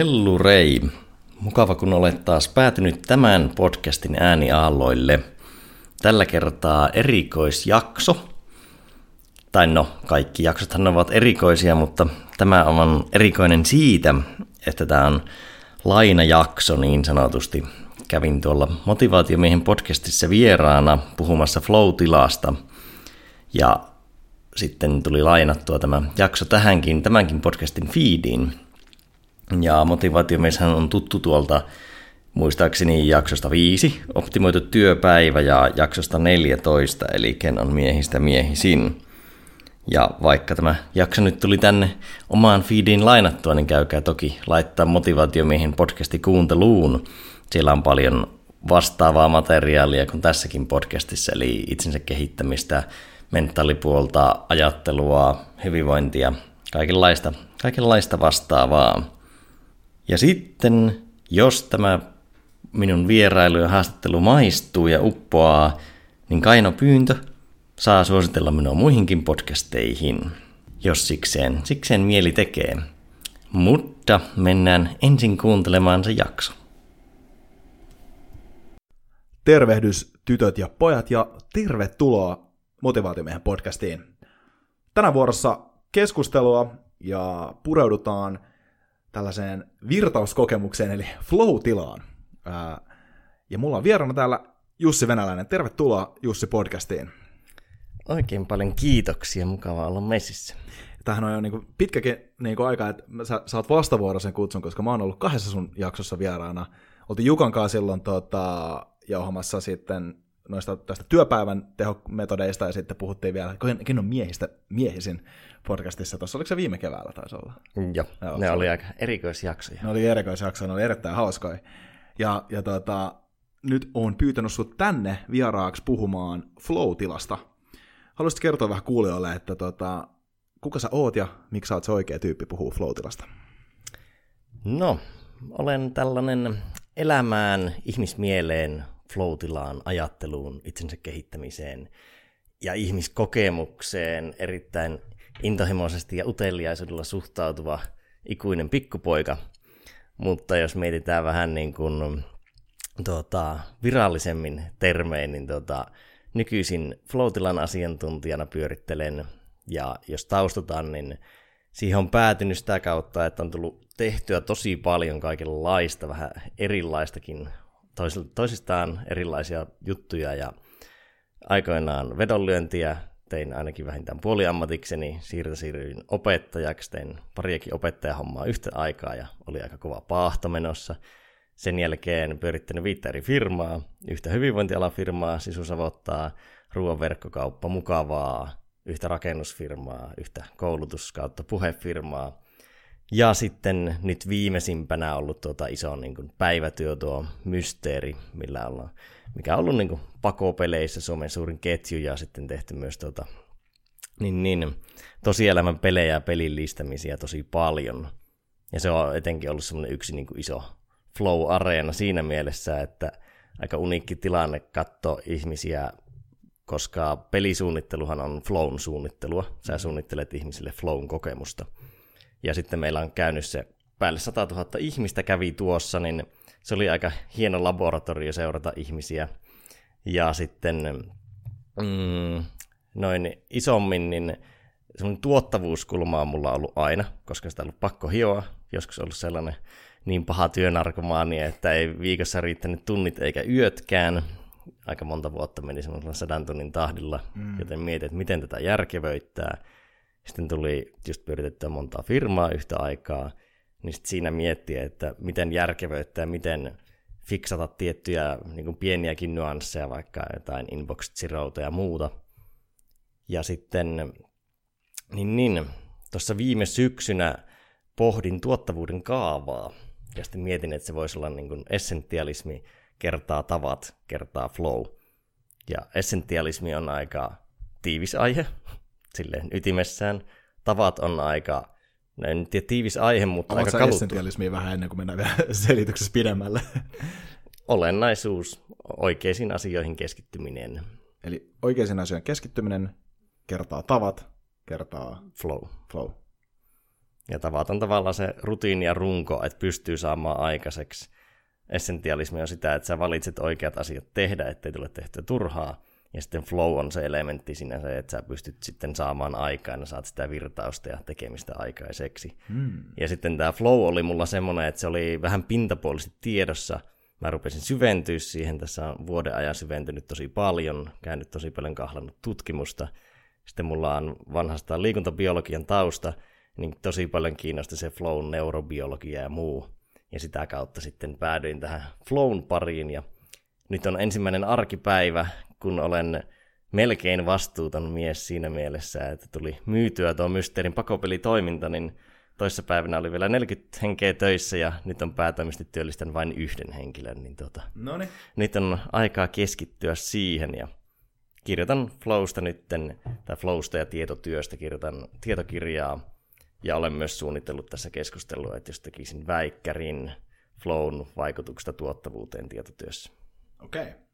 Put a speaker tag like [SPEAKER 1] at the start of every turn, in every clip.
[SPEAKER 1] Hellurei. Mukava, kun olet taas päätynyt tämän podcastin ääniaalloille. Tällä kertaa erikoisjakso. Tai no, kaikki jaksothan ovat erikoisia, mutta tämä on erikoinen siitä, että tämä on lainajakso niin sanotusti. Kävin tuolla Motivaatiomiehen podcastissa vieraana puhumassa flow-tilasta. Ja sitten tuli lainattua tämä jakso tähänkin, tämänkin podcastin feediin. Ja motivaatiomieshän on tuttu tuolta muistaakseni jaksosta 5, optimoitu työpäivä ja jaksosta 14, eli ken on miehistä miehisin. Ja vaikka tämä jakso nyt tuli tänne omaan feediin lainattua, niin käykää toki laittaa motivaatiomiehen podcasti kuunteluun. Siellä on paljon vastaavaa materiaalia kuin tässäkin podcastissa, eli itsensä kehittämistä, mentaalipuolta, ajattelua, hyvinvointia, kaikenlaista, kaikenlaista vastaavaa. Ja sitten, jos tämä minun vierailu ja haastattelu maistuu ja uppoaa, niin Kaino Pyyntö saa suositella minua muihinkin podcasteihin, jos sikseen, sikseen mieli tekee. Mutta mennään ensin kuuntelemaan se jakso.
[SPEAKER 2] Tervehdys tytöt ja pojat ja tervetuloa Motivaatiomiehen podcastiin. Tänä vuorossa keskustelua ja pureudutaan tällaiseen virtauskokemukseen, eli flow-tilaan. ja mulla on vieraana täällä Jussi Venäläinen. Tervetuloa Jussi podcastiin.
[SPEAKER 1] Oikein paljon kiitoksia, mukava olla messissä.
[SPEAKER 2] Tämähän on jo niin pitkäkin niin kuin aika, että sä saat vastavuoroisen kutsun, koska mä oon ollut kahdessa sun jaksossa vieraana. Oltiin Jukan kanssa silloin tota, jauhamassa sitten noista tästä työpäivän tehometodeista ja sitten puhuttiin vielä, ken on miehistä miehisin podcastissa. Tuossa oliko se viime keväällä taisi olla?
[SPEAKER 1] Joo, Joo ne oli aika erikoisjaksoja.
[SPEAKER 2] Ne oli erikoisjaksoja, ne oli erittäin hauskoja. Ja, ja tota, nyt on pyytänyt sut tänne vieraaksi puhumaan flow-tilasta. Haluaisit kertoa vähän kuulijoille, että tota, kuka sä oot ja miksi sä oot se oikea tyyppi puhuu flow-tilasta?
[SPEAKER 1] No, olen tällainen elämään, ihmismieleen, flow-tilaan, ajatteluun, itsensä kehittämiseen ja ihmiskokemukseen erittäin intohimoisesti ja uteliaisuudella suhtautuva ikuinen pikkupoika. Mutta jos mietitään vähän niin kuin, tuota, virallisemmin termein, niin tuota, nykyisin Floatilan asiantuntijana pyörittelen, ja jos taustutan, niin siihen on päätynyt sitä kautta, että on tullut tehtyä tosi paljon kaikenlaista, vähän erilaistakin, toisistaan erilaisia juttuja, ja aikoinaan vedonlyöntiä, tein ainakin vähintään puoliammatikseni, siirtä siirryin opettajaksi, tein pariakin opettajahommaa yhtä aikaa ja oli aika kova paahto menossa. Sen jälkeen pyörittänyt viittä eri firmaa, yhtä hyvinvointialafirmaa, sisusavottaa, ruoan verkkokauppa, mukavaa, yhtä rakennusfirmaa, yhtä koulutus kautta puhefirmaa. Ja sitten nyt viimeisimpänä ollut tuota iso niin kuin päivätyö tuo Mysteeri, millä ollaan mikä on ollut niin kuin pakopeleissä Suomen suurin ketju ja sitten tehty myös tuota, niin, niin, tosielämän pelejä ja pelillistämisiä tosi paljon. Ja se on etenkin ollut semmoinen yksi niin kuin iso flow-areena siinä mielessä, että aika uniikki tilanne katsoa ihmisiä, koska pelisuunnitteluhan on flown suunnittelua. Sä suunnittelet ihmisille flown kokemusta. Ja sitten meillä on käynyt se päälle 100 000 ihmistä kävi tuossa, niin se oli aika hieno laboratorio seurata ihmisiä. Ja sitten mm, noin isommin, niin semmoinen tuottavuuskulma on mulla ollut aina, koska sitä on ollut pakko hioa. Joskus ollut sellainen niin paha työnarkomaani, että ei viikossa riittänyt tunnit eikä yötkään. Aika monta vuotta meni semmoisella sadan tunnin tahdilla, mm. joten mietin, että miten tätä järkevöittää. Sitten tuli just pyöritettyä montaa firmaa yhtä aikaa, niin sit siinä miettiä, että miten järkevöittää, miten fiksata tiettyjä niin kuin pieniäkin nyansseja, vaikka jotain inbox zeroita ja muuta. Ja sitten, niin, niin tuossa viime syksynä pohdin tuottavuuden kaavaa, ja sitten mietin, että se voisi olla niin kuin essentialismi kertaa tavat, kertaa flow. Ja essentialismi on aika tiivis aihe, silleen ytimessään. Tavat on aika No en tiedä tiivis aihe, mutta Oletko aika kaluttu.
[SPEAKER 2] vähän ennen kuin mennään vielä selityksessä pidemmälle?
[SPEAKER 1] Olennaisuus, oikeisiin asioihin keskittyminen.
[SPEAKER 2] Eli oikeisiin asioihin keskittyminen kertaa tavat, kertaa
[SPEAKER 1] flow.
[SPEAKER 2] flow.
[SPEAKER 1] Ja tavataan tavallaan se rutiini ja runko, että pystyy saamaan aikaiseksi. Essentialismi on sitä, että sä valitset oikeat asiat tehdä, ettei tule tehtyä turhaa. Ja sitten flow on se elementti siinä se, että sä pystyt sitten saamaan aikaa ja saat sitä virtausta ja tekemistä aikaiseksi. Hmm. Ja sitten tämä flow oli mulla semmoinen, että se oli vähän pintapuolisesti tiedossa. Mä rupesin syventyä siihen, tässä on vuoden ajan syventynyt tosi paljon, käynyt tosi paljon kahlannut tutkimusta. Sitten mulla on vanhasta liikuntabiologian tausta, niin tosi paljon kiinnosti se flow neurobiologia ja muu. Ja sitä kautta sitten päädyin tähän flown pariin ja nyt on ensimmäinen arkipäivä, kun olen melkein vastuuton mies siinä mielessä, että tuli myytyä tuo Mysteerin pakopelitoiminta, niin toissapäivänä oli vielä 40 henkeä töissä ja nyt on päätoimisesti työllistän vain yhden henkilön, niin tota,
[SPEAKER 2] Noniin.
[SPEAKER 1] nyt on aikaa keskittyä siihen ja kirjoitan Flowsta nytten, tai Flowsta ja tietotyöstä kirjoitan tietokirjaa ja olen myös suunnitellut tässä keskustelua, että jos tekisin väikkärin Flown vaikutuksesta tuottavuuteen tietotyössä.
[SPEAKER 2] Okei. Okay.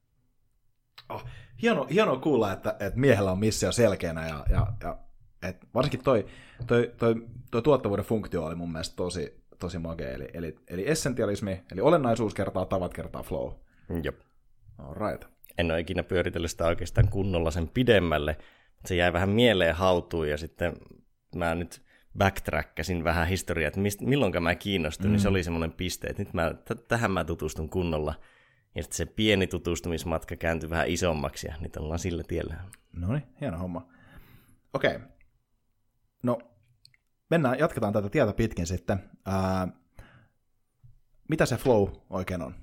[SPEAKER 2] Oh, hieno, hieno kuulla, että, että miehellä on missio selkeänä ja, ja, ja et varsinkin toi, toi, toi, toi tuottavuuden funktio oli mun mielestä tosi, tosi magea. Eli, eli, eli essentialismi, eli olennaisuus kertaa tavat kertaa flow.
[SPEAKER 1] Jop.
[SPEAKER 2] right.
[SPEAKER 1] En ole ikinä pyöritellyt sitä oikeastaan kunnolla sen pidemmälle. Se jäi vähän mieleen hautuun ja sitten mä nyt backtrackasin vähän historiaa, että mist, milloin mä kiinnostuin, mm. niin se oli semmoinen piste, että nyt mä, t- tähän mä tutustun kunnolla. Ja sitten se pieni tutustumismatka kääntyi vähän isommaksi ja nyt ollaan sillä tiellä.
[SPEAKER 2] No niin, hieno homma. Okei. Okay. No, mennään, jatketaan tätä tietä pitkin sitten. Ää, mitä se flow oikein on?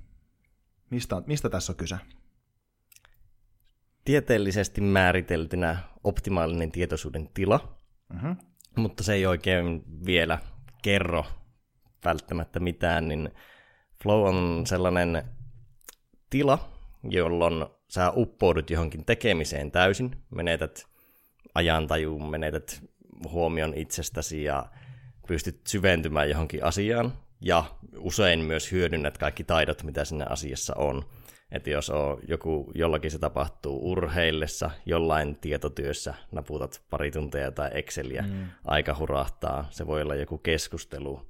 [SPEAKER 2] Mistä, mistä tässä on kyse?
[SPEAKER 1] Tieteellisesti määriteltynä optimaalinen tietoisuuden tila, mm-hmm. mutta se ei oikein vielä kerro välttämättä mitään, niin flow on sellainen tila, jolloin sä uppoudut johonkin tekemiseen täysin, menetät ajantajuun, menetät huomion itsestäsi ja pystyt syventymään johonkin asiaan, ja usein myös hyödynnät kaikki taidot, mitä siinä asiassa on. Että jos on joku, jollakin se tapahtuu urheillessa, jollain tietotyössä, naputat pari tuntia tai Exceliä, mm. aika hurahtaa. Se voi olla joku keskustelu.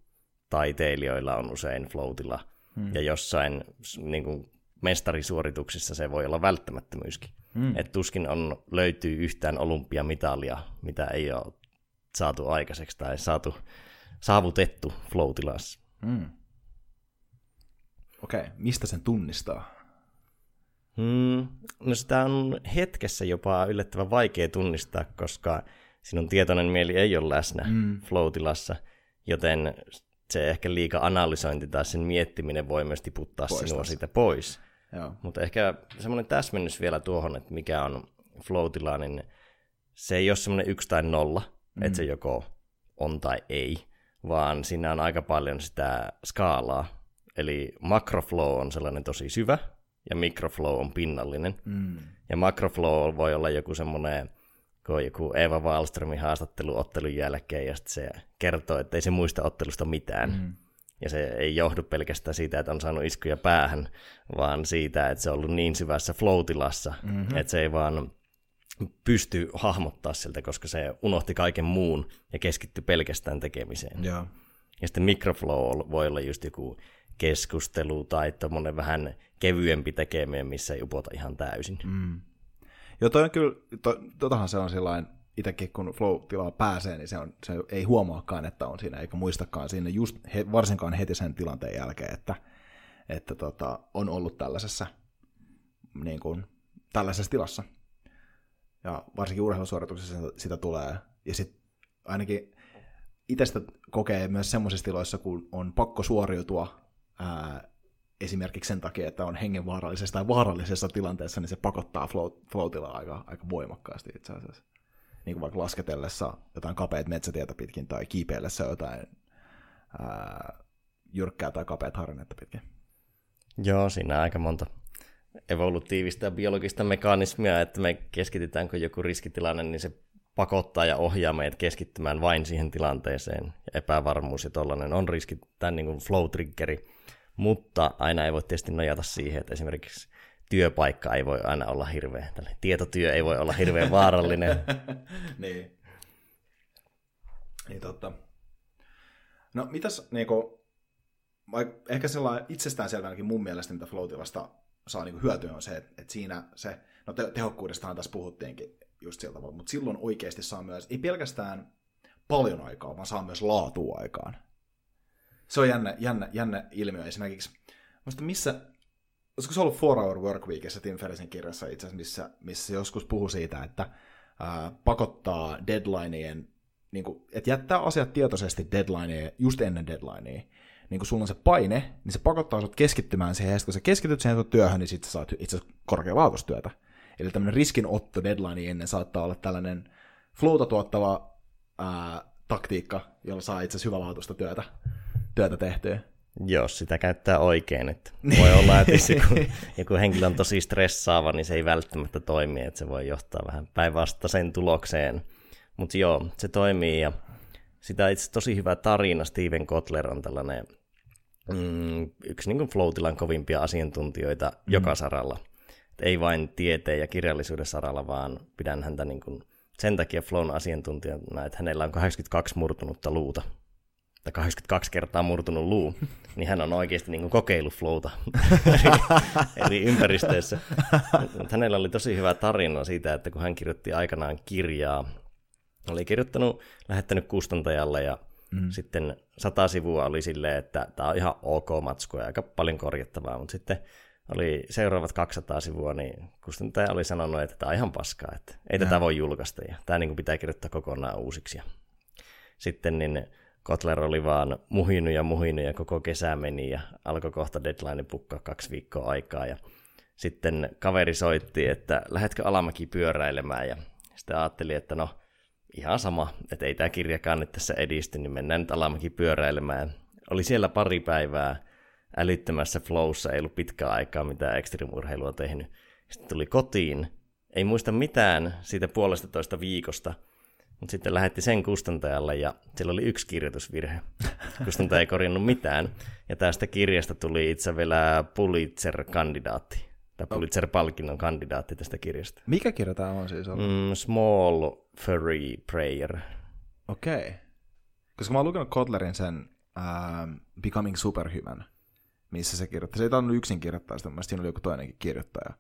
[SPEAKER 1] Taiteilijoilla on usein floatilla. Mm. Ja jossain niin kuin mestarisuorituksissa se voi olla välttämättömyyskin. Mm. Et tuskin on, löytyy yhtään olympiamitalia, mitä ei ole saatu aikaiseksi tai saatu, saavutettu flow-tilassa. Mm.
[SPEAKER 2] Okei, okay. mistä sen tunnistaa?
[SPEAKER 1] Hmm, no sitä on hetkessä jopa yllättävän vaikea tunnistaa, koska sinun tietoinen mieli ei ole läsnä mm. flow-tilassa, joten se ehkä liika analysointi tai sen miettiminen voi myös tiputtaa Poistas. sinua siitä pois. Mutta ehkä semmoinen täsmennys vielä tuohon, että mikä on flow niin se ei ole semmoinen yksi tai nolla, mm. että se joko on tai ei, vaan siinä on aika paljon sitä skaalaa. Eli makroflow on sellainen tosi syvä, ja microflow on pinnallinen. Mm. Ja macroflow voi olla joku semmoinen, kun joku Eva Wallströmin haastattelu ottelun jälkeen, ja sitten se kertoo, että ei se muista ottelusta mitään. Mm. Ja se ei johdu pelkästään siitä, että on saanut iskuja päähän, vaan siitä, että se on ollut niin syvässä flow-tilassa, mm-hmm. että se ei vaan pysty hahmottaa sieltä, koska se unohti kaiken muun ja keskittyi pelkästään tekemiseen.
[SPEAKER 2] Ja,
[SPEAKER 1] Ja sitten microflow voi olla just joku keskustelu tai tommonen vähän kevyempi tekeminen, missä ei upota ihan täysin. Mm.
[SPEAKER 2] Joo, toi on kyllä, to, totahan se on sellainen, itsekin kun flow-tilaa pääsee, niin se, on, se ei huomaakaan, että on siinä, eikä muistakaan siinä just he, varsinkaan heti sen tilanteen jälkeen, että, että tota, on ollut tällaisessa, niin kuin, tällaisessa tilassa. Ja varsinkin urheilusuorituksessa sitä tulee. Ja sitten ainakin itsestä kokee myös semmoisissa tiloissa, kun on pakko suoriutua ää, esimerkiksi sen takia, että on hengenvaarallisessa tai vaarallisessa tilanteessa, niin se pakottaa flow, flow aika, aika voimakkaasti itse asiassa. Niin kuin vaikka lasketellessa jotain kapeat metsätietä pitkin tai kiipeillessä jotain ää, jyrkkää tai kapeat harjannetta pitkin.
[SPEAKER 1] Joo, siinä on aika monta evolutiivista ja biologista mekanismia, että me keskitytään, kun joku riskitilanne, niin se pakottaa ja ohjaa meidät keskittymään vain siihen tilanteeseen. Ja epävarmuus ja tollainen on riski, tämän niin flow-triggeri mutta aina ei voi tietysti nojata siihen, että esimerkiksi työpaikka ei voi aina olla hirveä, tälle tietotyö ei voi olla hirveän vaarallinen.
[SPEAKER 2] niin. Niin totta. No mitäs niinku, vaik, ehkä sellainen itsestäänselvänäkin mun mielestä, mitä Floatilasta saa niinku hyötyä, on se, että, että siinä se, no te, tehokkuudestahan tässä puhuttiinkin just sillä tavalla, mutta silloin oikeasti saa myös, ei pelkästään paljon aikaa, vaan saa myös laatua aikaan. Se on jännä, jännä, jännä ilmiö esimerkiksi. Muista missä, olisiko se ollut Four Hour Work Weekissä Tim Ferrisin kirjassa itse asiassa, missä, missä joskus puhuu siitä, että ää, pakottaa deadlineien, niin kuin, että jättää asiat tietoisesti deadlineja just ennen deadlinea, niin kun sulla on se paine, niin se pakottaa sinut keskittymään siihen, ja kun sä keskityt siihen työhön, niin sitten sä saat itse asiassa korkealaatuistyötä. Eli tämmöinen riskinotto deadline ennen saattaa olla tällainen flowta tuottava ää, taktiikka, jolla saa itse asiassa hyvälaatuista työtä, työtä tehtyä.
[SPEAKER 1] Jos sitä käyttää oikein, että voi olla, että jos joku, joku henkilö on tosi stressaava, niin se ei välttämättä toimi, että se voi johtaa vähän päinvastaiseen tulokseen. Mutta joo, se toimii ja sitä itse tosi hyvä tarina. Steven Kotler on tällainen mm, yksi niin Floatilan kovimpia asiantuntijoita mm. joka saralla. Et ei vain tieteen ja kirjallisuuden saralla, vaan pidän häntä niin kuin sen takia Flown asiantuntijana, että hänellä on 82 murtunutta luuta tai 82 kertaa murtunut luu, niin hän on oikeasti niin kuin kokeillut flowta eri, ympäristöissä. Hänellä oli tosi hyvä tarina siitä, että kun hän kirjoitti aikanaan kirjaa, oli kirjoittanut, lähettänyt kustantajalle ja mm. sitten sata sivua oli silleen, että tämä on ihan ok matsku ja aika paljon korjattavaa, mutta sitten oli seuraavat 200 sivua, niin kustantaja oli sanonut, että tämä on ihan paskaa, että ei tätä voi julkaista ja tämä niin kuin pitää kirjoittaa kokonaan uusiksi. Sitten niin Kotler oli vaan muhinut ja muhinut ja koko kesä meni ja alkoi kohta deadline pukkaa kaksi viikkoa aikaa ja sitten kaveri soitti, että lähetkö Alamäki pyöräilemään ja sitten ajattelin, että no ihan sama, että ei tämä kirjakaan nyt tässä edisty, niin mennään nyt Alamäki pyöräilemään. Oli siellä pari päivää älyttömässä flowssa, ei ollut pitkää aikaa mitään ekstremurheilua tehnyt. Sitten tuli kotiin, ei muista mitään siitä puolesta toista viikosta – mutta sitten lähetti sen kustantajalle ja sillä oli yksi kirjoitusvirhe. Kustantaja ei korjannut mitään. Ja tästä kirjasta tuli itse vielä Pulitzer-kandidaatti. Tai Pulitzer-palkinnon kandidaatti tästä kirjasta.
[SPEAKER 2] Mikä kirja tämä on siis ollut?
[SPEAKER 1] Mm, Small Furry Prayer.
[SPEAKER 2] Okei. Okay. Koska mä oon lukenut Kotlerin sen uh, Becoming Superhuman, missä se kirjoittaa. Se ei tainnut yksin kirjoittaa sitä, mutta siinä oli joku toinenkin kirjoittaja.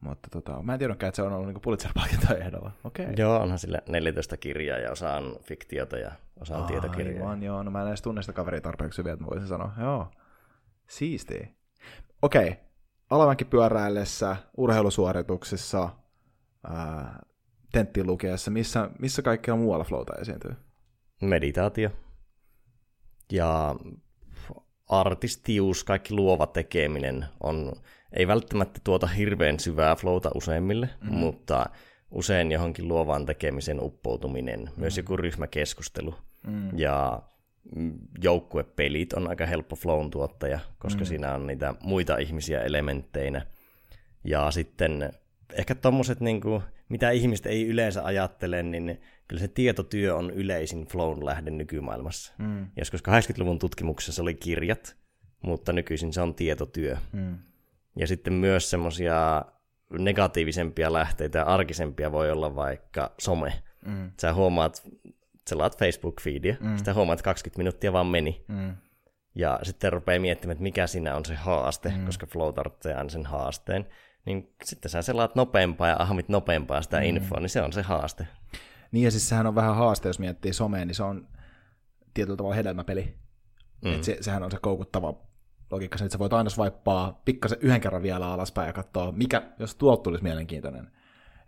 [SPEAKER 2] Mutta tota, mä en tiedä, että se on ollut niinku Pulitzer-palkinto ehdolla. Okay.
[SPEAKER 1] Joo, onhan sillä 14 kirjaa ja osa on fiktiota ja osa on tietokirjaa.
[SPEAKER 2] Aivan, joo. No mä en edes tunne sitä kaveria tarpeeksi hyvin, että mä voisin sanoa. Joo, siistiä. Okei, okay. Alamäki pyöräillessä, urheilusuorituksissa, ää, lukiessa, missä, missä kaikkea muualla flowta esiintyy?
[SPEAKER 1] Meditaatio. Ja artistius, kaikki luova tekeminen on ei välttämättä tuota hirveän syvää flowta useimmille, mm. mutta usein johonkin luovaan tekemisen uppoutuminen, mm. myös joku ryhmäkeskustelu mm. ja joukkuepelit on aika helppo flown tuottaja, koska mm. siinä on niitä muita ihmisiä elementteinä. Ja sitten ehkä tommoset, niin kuin, mitä ihmiset ei yleensä ajattele, niin kyllä se tietotyö on yleisin flown lähde nykymaailmassa. Mm. Joskus 80-luvun tutkimuksessa oli kirjat, mutta nykyisin se on tietotyö. Mm. Ja sitten myös semmoisia negatiivisempia lähteitä ja arkisempia voi olla vaikka some. Mm. Sä huomaat, laat Facebook-feedia, mm. sitten huomaat, että 20 minuuttia vaan meni. Mm. Ja sitten rupeaa miettimään, että mikä siinä on se haaste, mm. koska Flow tarvitsee aina sen haasteen. Niin sitten sä selaat nopeampaa ja ahmit nopeampaa sitä mm. infoa, niin se on se haaste.
[SPEAKER 2] Niin ja siis sehän on vähän haaste, jos miettii somea, niin se on tietyllä tavalla hedelmäpeli. Mm. Et se, sehän on se koukuttava logiikka että sä voit aina swipeaa pikkasen yhden kerran vielä alaspäin ja katsoa, mikä, jos tuolta tulisi mielenkiintoinen.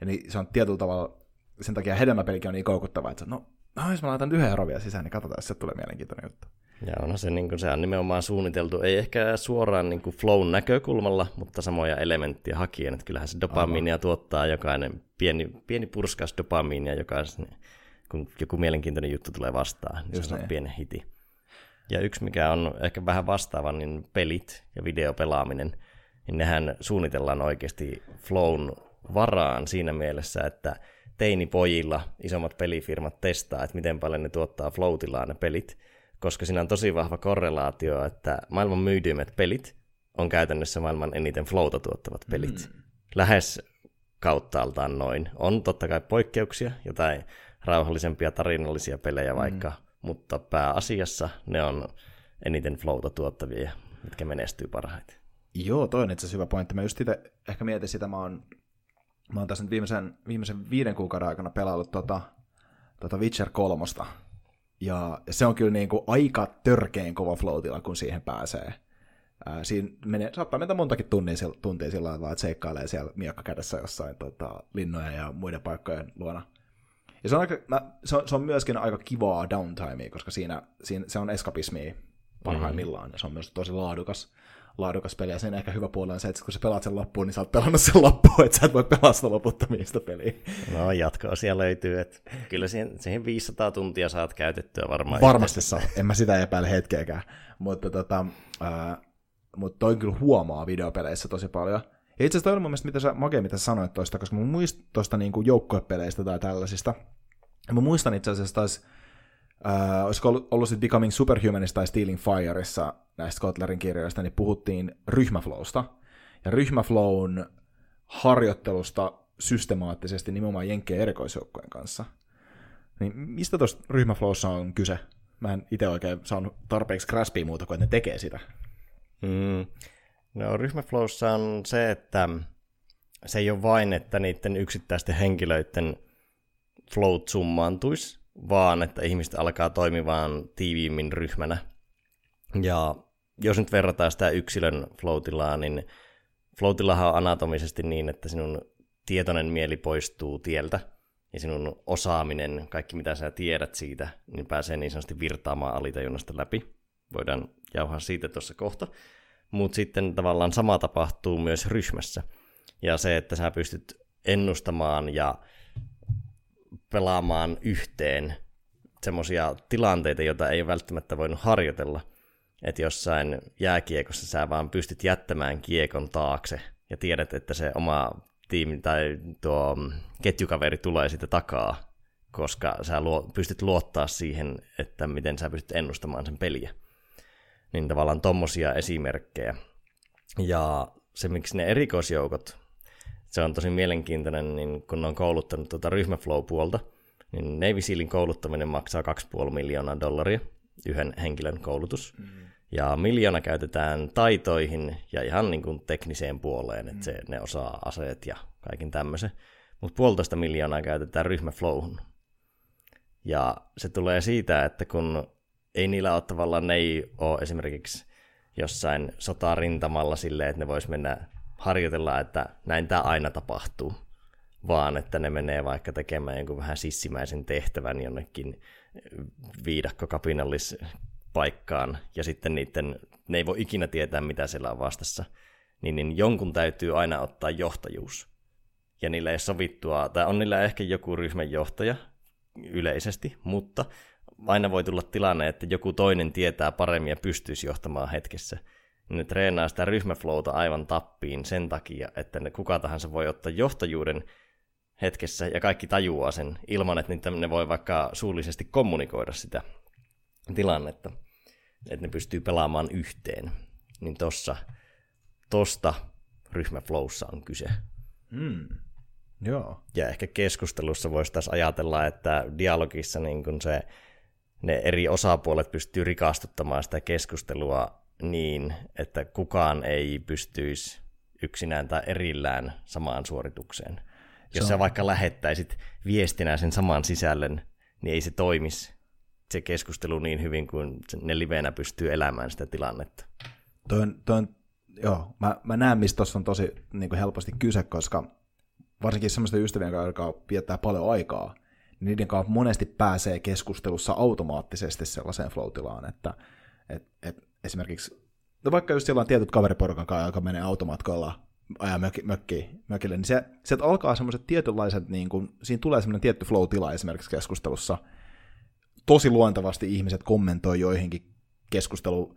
[SPEAKER 2] Eli se on tietyllä tavalla, sen takia hedelmäpelikin on niin koukuttava, että no, no jos mä laitan yhden euron vielä sisään, niin katsotaan, jos se tulee mielenkiintoinen juttu.
[SPEAKER 1] Ja onhan se, niin kuin, se on nimenomaan suunniteltu, ei ehkä suoraan niin kuin flown näkökulmalla, mutta samoja elementtejä hakien, että kyllähän se dopamiinia Aivan. tuottaa jokainen, pieni, pieni purskas dopamiinia, jokaisen, kun joku mielenkiintoinen juttu tulee vastaan, niin Just se on pieni hiti. Ja yksi, mikä on ehkä vähän vastaava, niin pelit ja videopelaaminen, niin nehän suunnitellaan oikeasti flown varaan siinä mielessä, että teinipojilla isommat pelifirmat testaa, että miten paljon ne tuottaa floatillaan ne pelit, koska siinä on tosi vahva korrelaatio, että maailman myydyimmät pelit on käytännössä maailman eniten flowta tuottavat pelit. Mm. Lähes kauttaaltaan noin. On totta kai poikkeuksia, jotain rauhallisempia tarinallisia pelejä, vaikka mm mutta pääasiassa ne on eniten flowta tuottavia, mitkä menestyy parhaiten.
[SPEAKER 2] Joo, toi on itse asiassa hyvä pointti. Mä just itse ehkä mietin sitä, mä oon, mä oon tässä nyt viimeisen, viimeisen viiden kuukauden aikana pelaillut tota, tota Witcher kolmosta. Ja, ja se on kyllä niin kuin aika törkeen kova floatilla, kun siihen pääsee. Ää, siinä menee, saattaa mennä montakin tuntia, tuntia sillä lailla, että seikkailee siellä miekka kädessä jossain tota, linnoja ja muiden paikkojen luona. Ja se on, aika, mä, se on, se on myöskin aika kivaa downtimea, koska siinä, siinä se on eskapismia parhaimmillaan, mm. ja se on myös tosi laadukas, laadukas peli, ja sen ehkä hyvä puoli on se, että kun sä pelaat sen loppuun, niin sä oot pelannut sen loppuun, että sä et voi pelastaa loputtomia sitä peliä.
[SPEAKER 1] No jatkoa siellä löytyy, että kyllä siihen, siihen 500 tuntia saat käytettyä varmaan.
[SPEAKER 2] Varmasti saa, en mä sitä epäile hetkeäkään, mutta tota, äh, mutta toi kyllä huomaa videopeleissä tosi paljon. Ja itse asiassa toi mun mielestä, mitä sä, Mage, mitä sä sanoit toista, koska mä muistan toista niinku joukkuepeleistä tai tällaisista. Mä muistan itse asiassa taas, äh, olisiko ollut, ollut sitten Becoming Superhumanista tai Stealing Fireissa näistä Kotlerin kirjoista, niin puhuttiin ryhmäflowsta. Ja ryhmäflown harjoittelusta systemaattisesti nimenomaan Jenkkien erikoisjoukkojen kanssa. Niin mistä tuossa ryhmäflowssa on kyse? Mä en itse oikein saanut tarpeeksi graspia muuta kuin, että ne tekee sitä.
[SPEAKER 1] Mm. No ryhmäflowssa on se, että se ei ole vain, että niiden yksittäisten henkilöiden flowt summaantuisi, vaan että ihmiset alkaa toimimaan tiiviimmin ryhmänä. Ja jos nyt verrataan sitä yksilön floatilaa, niin floatillahan on anatomisesti niin, että sinun tietoinen mieli poistuu tieltä, ja sinun osaaminen, kaikki mitä sä tiedät siitä, niin pääsee niin sanotusti virtaamaan alitajunnasta läpi. Voidaan jauhaa siitä tuossa kohta. Mutta sitten tavallaan sama tapahtuu myös ryhmässä. Ja se, että sä pystyt ennustamaan ja pelaamaan yhteen semmoisia tilanteita, joita ei välttämättä voinut harjoitella. Että jossain jääkiekossa sä vaan pystyt jättämään kiekon taakse ja tiedät, että se oma tiimi tai tuo ketjukaveri tulee sitten takaa, koska sä luo, pystyt luottaa siihen, että miten sä pystyt ennustamaan sen peliä. Niin tavallaan tommosia esimerkkejä. Ja se, miksi ne erikoisjoukot, se on tosi mielenkiintoinen, niin kun ne on kouluttanut tuota ryhmäflow-puolta, niin Navy Sealin kouluttaminen maksaa 2,5 miljoonaa dollaria, yhden henkilön koulutus. Mm. Ja miljoona käytetään taitoihin ja ihan niin kuin tekniseen puoleen, että se, ne osaa aseet ja kaiken tämmöisen. Mutta puolitoista miljoonaa käytetään ryhmäflowhun. Ja se tulee siitä, että kun ei niillä ole tavallaan, ne ei ole esimerkiksi jossain sotarintamalla silleen, että ne vois mennä harjoitella, että näin tämä aina tapahtuu, vaan että ne menee vaikka tekemään jonkun vähän sissimäisen tehtävän jonnekin viidakkokapinallispaikkaan, ja sitten niiden, ne ei voi ikinä tietää, mitä siellä on vastassa, niin, niin jonkun täytyy aina ottaa johtajuus. Ja niillä ei sovittua, tai on niillä ehkä joku ryhmän johtaja yleisesti, mutta aina voi tulla tilanne, että joku toinen tietää paremmin ja pystyisi johtamaan hetkessä. Ne treenaa sitä ryhmäflowta aivan tappiin sen takia, että ne kuka tahansa voi ottaa johtajuuden hetkessä ja kaikki tajuaa sen ilman, että ne voi vaikka suullisesti kommunikoida sitä tilannetta, että ne pystyy pelaamaan yhteen. Niin tossa, tosta ryhmäflowssa on kyse.
[SPEAKER 2] Mm. Joo.
[SPEAKER 1] Ja ehkä keskustelussa voisi taas ajatella, että dialogissa niin kun se ne eri osapuolet pystyy rikastuttamaan sitä keskustelua niin, että kukaan ei pystyisi yksinään tai erillään samaan suoritukseen. Jos sä vaikka lähettäisit viestinä sen saman sisällön, niin ei se toimisi se keskustelu niin hyvin kuin ne livenä pystyy elämään sitä tilannetta.
[SPEAKER 2] Toi on, toi on, joo, mä, mä näen, mistä tuossa on tosi niin kuin helposti kyse, koska varsinkin semmoisten ystävien kanssa, jotka viettää paljon aikaa, niiden kanssa monesti pääsee keskustelussa automaattisesti sellaiseen flow-tilaan, että et, et esimerkiksi, no vaikka just silloin tietyt kaveriporukan kanssa, joka menee automatkoilla ajaa mökki, mökki, mökille, niin se, sieltä alkaa semmoiset tietynlaiset, niin kuin, siinä tulee semmoinen tietty flow-tila esimerkiksi keskustelussa. Tosi luontevasti ihmiset kommentoi joihinkin keskustelu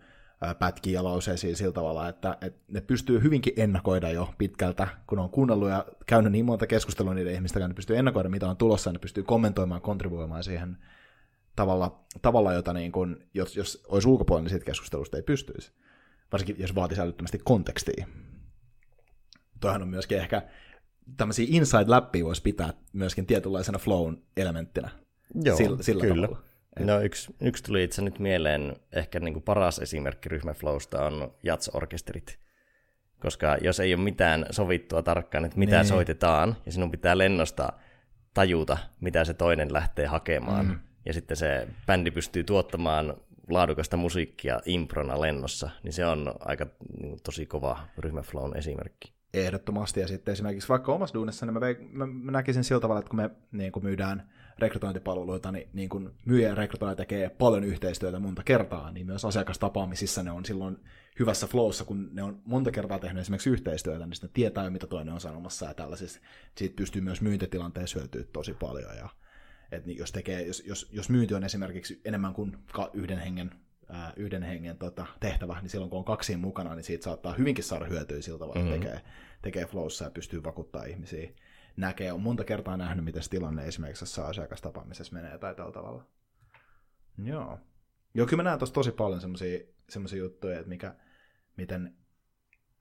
[SPEAKER 2] pätkiä ja lauseisiin sillä tavalla, että, että ne pystyy hyvinkin ennakoida jo pitkältä, kun on kuunnellut ja käynyt niin monta keskustelua niiden ihmisten kanssa, ne pystyy ennakoida, mitä on tulossa, ja ne pystyy kommentoimaan, kontribuoimaan siihen tavalla, tavalla jota niin kuin, jos, jos olisi ulkopuolella, niin siitä keskustelusta ei pystyisi. Varsinkin, jos vaatisi älyttömästi kontekstia. Toihan on myöskin ehkä tämmöisiä inside läppiä voisi pitää myöskin tietynlaisena flown elementtinä.
[SPEAKER 1] Joo, sillä, sillä kyllä. Tavalla. No yksi, yksi tuli itse nyt mieleen, ehkä niin kuin paras esimerkki ryhmäflowsta on jatsorkesterit. Koska jos ei ole mitään sovittua tarkkaan, että mitä niin. soitetaan, ja sinun pitää lennosta tajuta, mitä se toinen lähtee hakemaan, mm. ja sitten se bändi pystyy tuottamaan laadukasta musiikkia improna lennossa, niin se on aika niin, tosi kova ryhmäflown esimerkki.
[SPEAKER 2] Ehdottomasti, ja sitten esimerkiksi vaikka omassa duunissa, niin mä, mä, mä näkisin sillä tavalla, että kun me niin kun myydään rekrytointipalveluita, niin, niin kun myyjä ja rekrytoija tekee paljon yhteistyötä monta kertaa, niin myös asiakastapaamisissa ne on silloin hyvässä flowssa, kun ne on monta kertaa tehnyt esimerkiksi yhteistyötä, niin sitten tietää jo, mitä toinen on sanomassa, ja tällaisissa siitä pystyy myös myyntitilanteessa hyötyä tosi paljon, ja että jos, tekee, jos, jos, jos myynti on esimerkiksi enemmän kuin yhden hengen ää, yhden hengen tota, tehtävä, niin silloin kun on kaksi mukana, niin siitä saattaa hyvinkin saada hyötyä sillä tavalla, mm-hmm. tekee, tekee flowssa ja pystyy vakuuttaa ihmisiä. Näkee, on monta kertaa nähnyt, miten tilanne esimerkiksi jossain asiakastapaamisessa menee tai tällä tavalla. Joo. Joo, kyllä mä näen tuossa tosi paljon semmoisia juttuja, että mikä, miten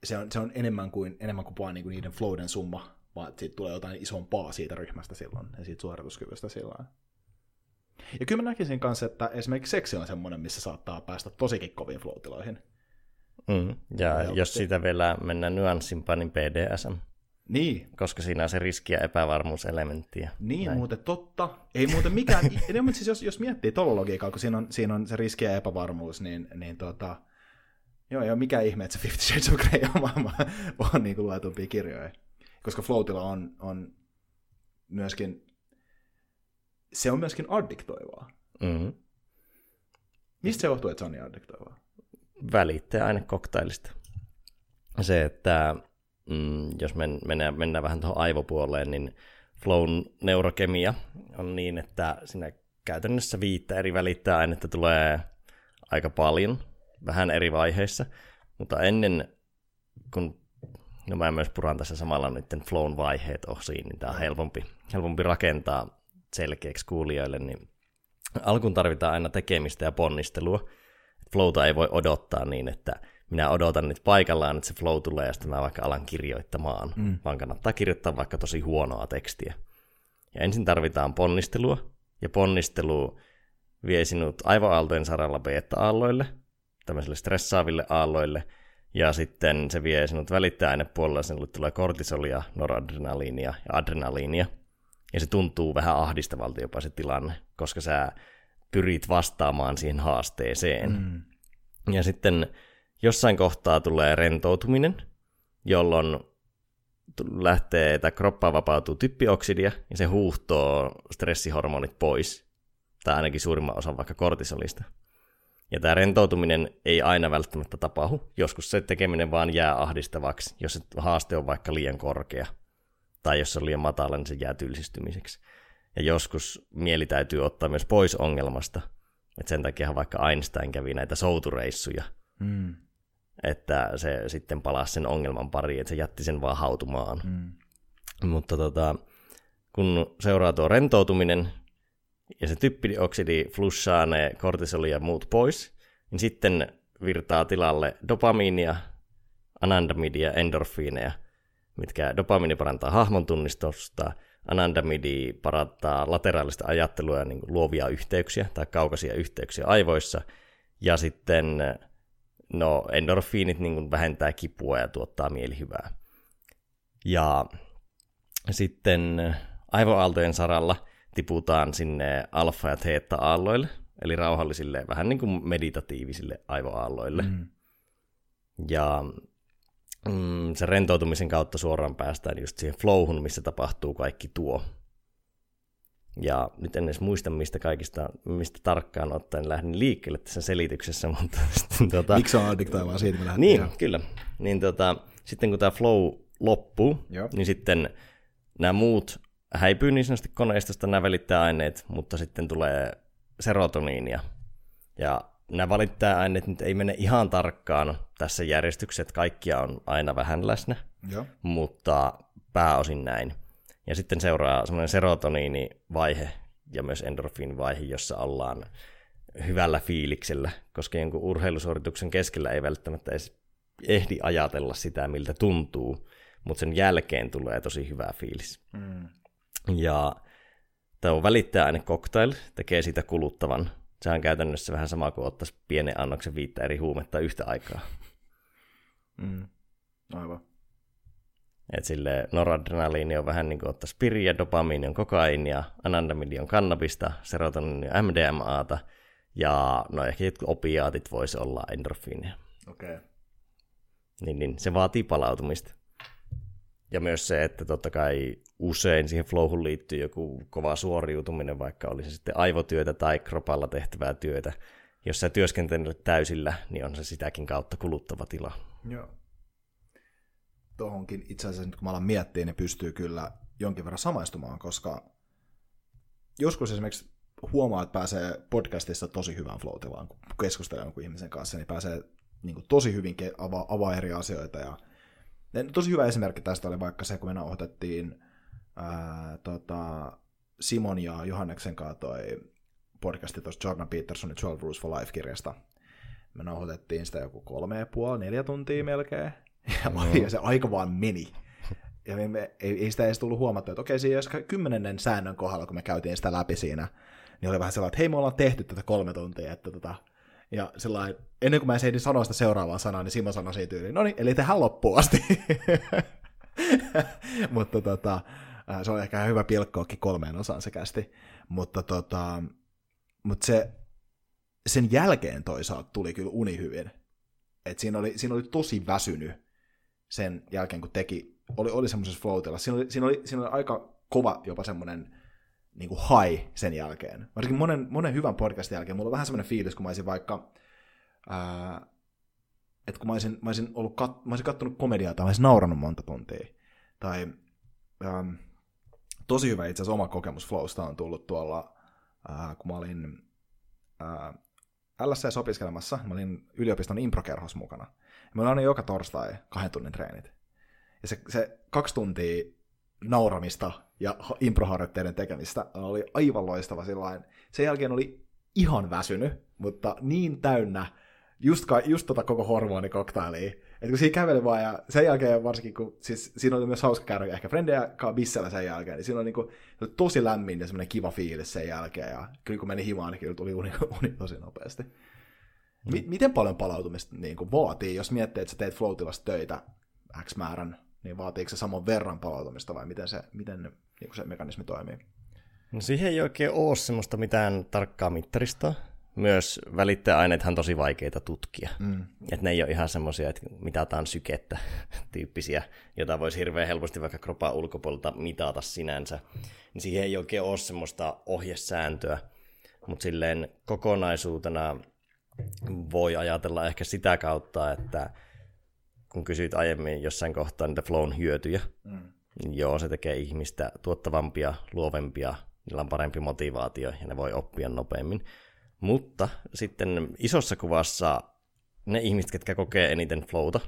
[SPEAKER 2] se on, se on enemmän kuin, enemmän kuin vaan niinku niiden flowden summa, vaan että siitä tulee jotain isompaa siitä ryhmästä silloin ja siitä suorituskyvystä silloin. Ja kyllä mä näkisin kanssa, että esimerkiksi seksi on semmoinen, missä saattaa päästä tosikin koviin floatiloihin.
[SPEAKER 1] Mm, ja ja jos sitä vielä mennään nyanssimpaan, niin BDSM.
[SPEAKER 2] Niin.
[SPEAKER 1] Koska siinä on se riski- ja epävarmuuselementti.
[SPEAKER 2] Niin, näin. muuten totta. Ei muuten mikään, ei, mutta siis jos, jos miettii tuolla logiikalla, kun siinä on, siinä on se riski ja epävarmuus, niin, niin tota, joo, ei ole mikään ihme, että se Fifty Shades of Grey on maailman on niin kuin luetumpia kirjoja. Koska Floatilla on, on myöskin se on myöskin addiktoivaa. Mm-hmm. Mistä se johtuu, että se on niin addiktoivaa?
[SPEAKER 1] Välittäjäaine koktailista. Se, että mm, jos men, mennään, mennään vähän tuohon aivopuoleen, niin flown neurokemia on niin, että siinä käytännössä viittä eri välittäjäainetta tulee aika paljon, vähän eri vaiheissa, mutta ennen kun no mä myös puran tässä samalla nyt flown vaiheet osiin, niin tämä on helpompi, helpompi rakentaa selkeäksi kuulijoille, niin alkuun tarvitaan aina tekemistä ja ponnistelua. Flowta ei voi odottaa niin, että minä odotan nyt paikallaan, että se flow tulee ja sitten mä vaikka alan kirjoittamaan, mm. vaan kannattaa kirjoittaa vaikka tosi huonoa tekstiä. Ja ensin tarvitaan ponnistelua, ja ponnistelu vie sinut aivoaaltojen saralla beta-aalloille, tämmöisille stressaaville aalloille, ja sitten se vie sinut välittäjäainepuolella, sinulle tulee kortisolia, noradrenaliinia ja adrenaliinia, ja se tuntuu vähän ahdistavalta jopa se tilanne, koska sä pyrit vastaamaan siihen haasteeseen. Mm. Ja sitten jossain kohtaa tulee rentoutuminen, jolloin lähtee, että kroppaan vapautuu typpioksidia, ja se huuhtoo stressihormonit pois, tai ainakin suurimman osan vaikka kortisolista. Ja tämä rentoutuminen ei aina välttämättä tapahdu. Joskus se tekeminen vaan jää ahdistavaksi, jos se haaste on vaikka liian korkea tai jos se on liian matala, niin se jää tylsistymiseksi. Ja joskus mieli täytyy ottaa myös pois ongelmasta. Et sen takia vaikka Einstein kävi näitä soutureissuja, mm. Että se sitten palasi sen ongelman pariin, että se jätti sen vaan hautumaan. Mm. Mutta tota, kun seuraa tuo rentoutuminen ja se typpidioksidi flussaa ne kortisoli ja muut pois, niin sitten virtaa tilalle dopamiinia, anandamidia, endorfiineja – mitkä dopamini parantaa hahmon tunnistusta, anandamidi parantaa lateraalista ajattelua ja niin luovia yhteyksiä tai kaukaisia yhteyksiä aivoissa, ja sitten no, endorfiinit niin vähentää kipua ja tuottaa mielihyvää. Ja sitten aivoaaltojen saralla tiputaan sinne alfa- ja theta-aalloille, eli rauhallisille, vähän niin kuin meditatiivisille aivoaalloille. Mm. Ja mm, sen rentoutumisen kautta suoraan päästään just siihen flowhun, missä tapahtuu kaikki tuo. Ja nyt en edes muista, mistä kaikista, mistä tarkkaan ottaen lähdin liikkeelle tässä selityksessä, mutta sitten tota...
[SPEAKER 2] Miksi on addiktoivaa siitä, me
[SPEAKER 1] Niin, ihan. kyllä. Niin tota, sitten kun tämä flow loppuu, Joo. niin sitten nämä muut häipyy niin sanotusti koneistosta nämä välittäjäaineet, mutta sitten tulee serotoniinia. Ja nämä valittaja-aineet nyt ei mene ihan tarkkaan tässä järjestyksessä, että kaikkia on aina vähän läsnä, Joo. mutta pääosin näin. Ja sitten seuraa semmoinen serotoniinivaihe ja myös endorfiinivaihe, jossa ollaan hyvällä fiiliksellä, koska jonkun urheilusuorituksen keskellä ei välttämättä edes ehdi ajatella sitä, miltä tuntuu, mutta sen jälkeen tulee tosi hyvä fiilis. Mm. Ja tämä välittäjäaine cocktail tekee siitä kuluttavan Se on käytännössä vähän sama kuin ottaisi pienen annoksen viittä eri huumetta yhtä aikaa.
[SPEAKER 2] Mm. Aivan.
[SPEAKER 1] Et sille noradrenaliini on vähän niin kuin ottaa spiriä, dopamiini on kokainia, anandamidi on kannabista, serotonini on MDMAta, ja no ehkä jotkut opiaatit voisi olla endorfiinia.
[SPEAKER 2] Okei. Okay.
[SPEAKER 1] Niin, niin, se vaatii palautumista. Ja myös se, että totta kai usein siihen flowhun liittyy joku kova suoriutuminen, vaikka olisi sitten aivotyötä tai kropalla tehtävää työtä. Jos sä työskentelet täysillä, niin on se sitäkin kautta kuluttava tila.
[SPEAKER 2] Joo. Tuohonkin itse asiassa nyt kun mä alan miettiä, niin pystyy kyllä jonkin verran samaistumaan, koska joskus esimerkiksi huomaa, että pääsee podcastissa tosi hyvään flow kun keskustelee jonkun ihmisen kanssa, niin pääsee niin kuin, tosi hyvin avaa, avaa eri asioita. Ja, ja tosi hyvä esimerkki tästä oli vaikka se, kun me nauhoitettiin ää, tota, Simon ja Johanneksen kanssa toi podcasti tuosta Jordan Petersonin 12 Rules for Life-kirjasta. Me nauhoitettiin sitä joku kolme ja puoli, neljä tuntia melkein. Ja, no. ja se aika vaan meni. Ja me, me, ei, ei sitä edes tullut huomattua, että okei, siinä kymmenennen säännön kohdalla, kun me käytiin sitä läpi siinä, niin oli vähän sellainen, että hei, me ollaan tehty tätä kolme tuntia, että tota, ja sellainen, ennen kuin mä ehdin sanoa sitä seuraavaa sanaa, niin Simo sanoi siitä tyyliin, no niin, eli tehdään loppuun asti. Mutta tota, se on ehkä hyvä pilkkoakin kolmeen osaan se kästi. Mutta tota, mutta se, sen jälkeen toisaalta tuli kyllä uni hyvin. Et siinä, oli, siinä oli tosi väsynyt sen jälkeen, kun teki, oli, oli semmoisessa flow siinä oli, siinä, oli, siinä oli aika kova jopa semmoinen niin kuin high sen jälkeen. Varsinkin monen, monen hyvän podcastin jälkeen. Mulla on vähän semmoinen fiilis, kun mä olisin vaikka, ää, että kun mä olisin, mä olisin, ollut kat, mä olisin kattonut komediaa tai mä olisin nauranut monta tuntia. Tai ää, tosi hyvä itse asiassa oma kokemus Flowsta on tullut tuolla, ää, kun mä olin ää, LSC opiskelemassa, mä olin yliopiston improkerhos mukana. Olin aina joka torstai kahden tunnin treenit. Ja se, se kaksi tuntia nauramista ja improharjoitteiden tekemistä oli aivan loistava sillain. Sen jälkeen oli ihan väsynyt, mutta niin täynnä just, ka, just tota koko hormonikoktailiin. että kun siinä käveli vaan ja sen jälkeen varsinkin, kun siis siinä oli myös hauska käydä ehkä frendejä bissellä sen jälkeen, niin siinä oli, niin kuin, oli tosi lämmin ja semmoinen kiva fiilis sen jälkeen ja kyllä kun meni himaan, niin kyllä tuli uni, uni tosi nopeasti. M- miten paljon palautumista niin kuin, vaatii, jos miettii, että sä teet flow töitä X määrän niin vaatiiko se saman verran palautumista vai miten se, miten niin se mekanismi toimii?
[SPEAKER 1] No siihen ei oikein ole semmoista mitään tarkkaa mittaristoa. Myös välittäjäaineethan on tosi vaikeita tutkia. Mm. Et ne ei ole ihan semmoisia, että mitataan sykettä tyyppisiä, jota voisi hirveän helposti vaikka kropan ulkopuolelta mitata sinänsä. Niin siihen ei oikein ole semmoista ohjesääntöä. Mutta silleen kokonaisuutena voi ajatella ehkä sitä kautta, että kun kysyit aiemmin jossain kohtaa niitä flown hyötyjä, mm. niin joo, se tekee ihmistä tuottavampia, luovempia, niillä on parempi motivaatio ja ne voi oppia nopeammin. Mutta sitten isossa kuvassa ne ihmiset, ketkä kokee eniten flowta,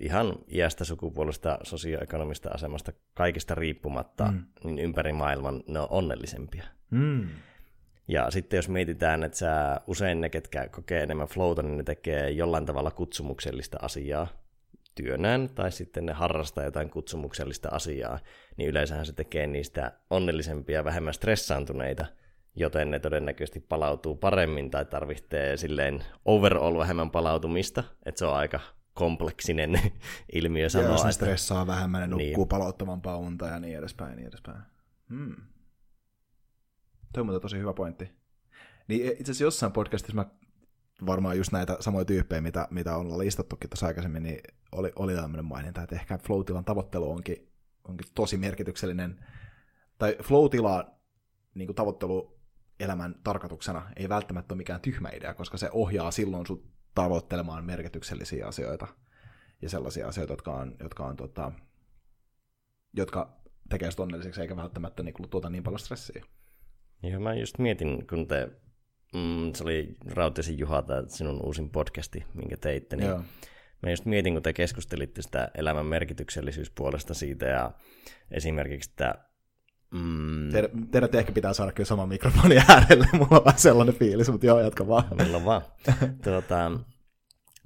[SPEAKER 1] ihan iästä, sukupuolesta, sosioekonomista asemasta, kaikista riippumatta, mm. niin ympäri maailman ne on onnellisempia. Mm. Ja sitten jos mietitään, että sä, usein ne, ketkä kokee enemmän flowta, niin ne tekee jollain tavalla kutsumuksellista asiaa, työnään tai sitten ne harrastaa jotain kutsumuksellista asiaa, niin yleensähän se tekee niistä onnellisempia, vähemmän stressaantuneita, joten ne todennäköisesti palautuu paremmin tai tarvitsee silleen overall vähemmän palautumista, että se on aika kompleksinen ilmiö sanoa. Ja
[SPEAKER 2] jos ne stressaa vähemmän, ne nukkuu niin. palauttavampaa unta ja niin edespäin, niin edespäin. Hmm. Tuo on tosi hyvä pointti. Niin itse asiassa jossain podcastissa mä varmaan just näitä samoja tyyppejä, mitä, mitä on listattukin tuossa aikaisemmin, niin oli, oli tämmöinen maininta, että ehkä flow tavoittelu onkin, onkin tosi merkityksellinen, tai flow niin tavoittelu elämän tarkoituksena ei välttämättä ole mikään tyhmä idea, koska se ohjaa silloin sut tavoittelemaan merkityksellisiä asioita ja sellaisia asioita, jotka on, jotka on tota, jotka tekee onnelliseksi eikä välttämättä niin, tuota niin paljon stressiä.
[SPEAKER 1] Joo, mä just mietin, kun te mm, se oli Rautisen Juha, tämä sinun uusin podcasti, minkä teitte, niin Joo. mä just mietin, kun te keskustelitte sitä elämän merkityksellisyyspuolesta siitä ja esimerkiksi että
[SPEAKER 2] Mm. Teidän, teidän ehkä pitää saada kyllä sama mikrofoni äärelle, mulla on vähän sellainen fiilis, mutta joo, jatka vaan.
[SPEAKER 1] Mulla vaan. tuota,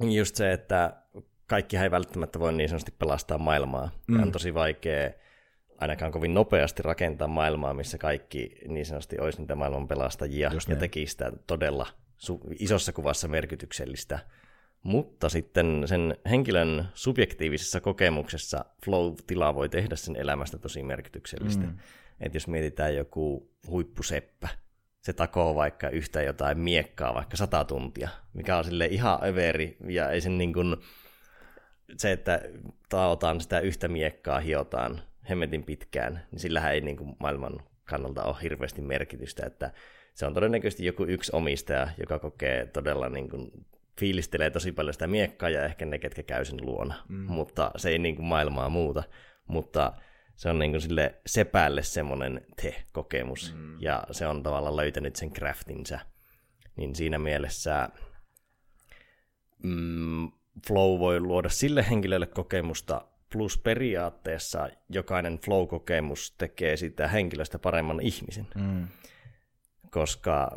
[SPEAKER 1] just se, että kaikki ei välttämättä voi niin sanotusti pelastaa maailmaa. Mm. on tosi vaikea ainakaan kovin nopeasti rakentaa maailmaa, missä kaikki niin sanotusti olisi niitä maailman pelastajia Just ja niin. teki sitä todella su- isossa kuvassa merkityksellistä, mutta sitten sen henkilön subjektiivisessa kokemuksessa flow-tila voi tehdä sen elämästä tosi merkityksellistä. Mm. Että jos mietitään joku huippuseppä, se takoo vaikka yhtä jotain miekkaa vaikka sata tuntia, mikä on sille ihan överi, ja ei sen niin kuin, se, että taotaan sitä yhtä miekkaa, hiotaan hemmetin pitkään, niin sillähän ei niin kuin maailman kannalta ole hirveästi merkitystä, että se on todennäköisesti joku yksi omistaja, joka kokee todella niin kuin, fiilistelee tosi paljon sitä miekkaa ja ehkä ne, ketkä käy sen luona, mm. mutta se ei niin kuin maailmaa muuta, mutta se on niin kuin sille sepälle semmoinen te-kokemus, mm. ja se on tavallaan löytänyt sen craftinsa. Niin siinä mielessä mm, flow voi luoda sille henkilölle kokemusta, plus periaatteessa jokainen flow-kokemus tekee sitä henkilöstä paremman ihmisen. Mm. Koska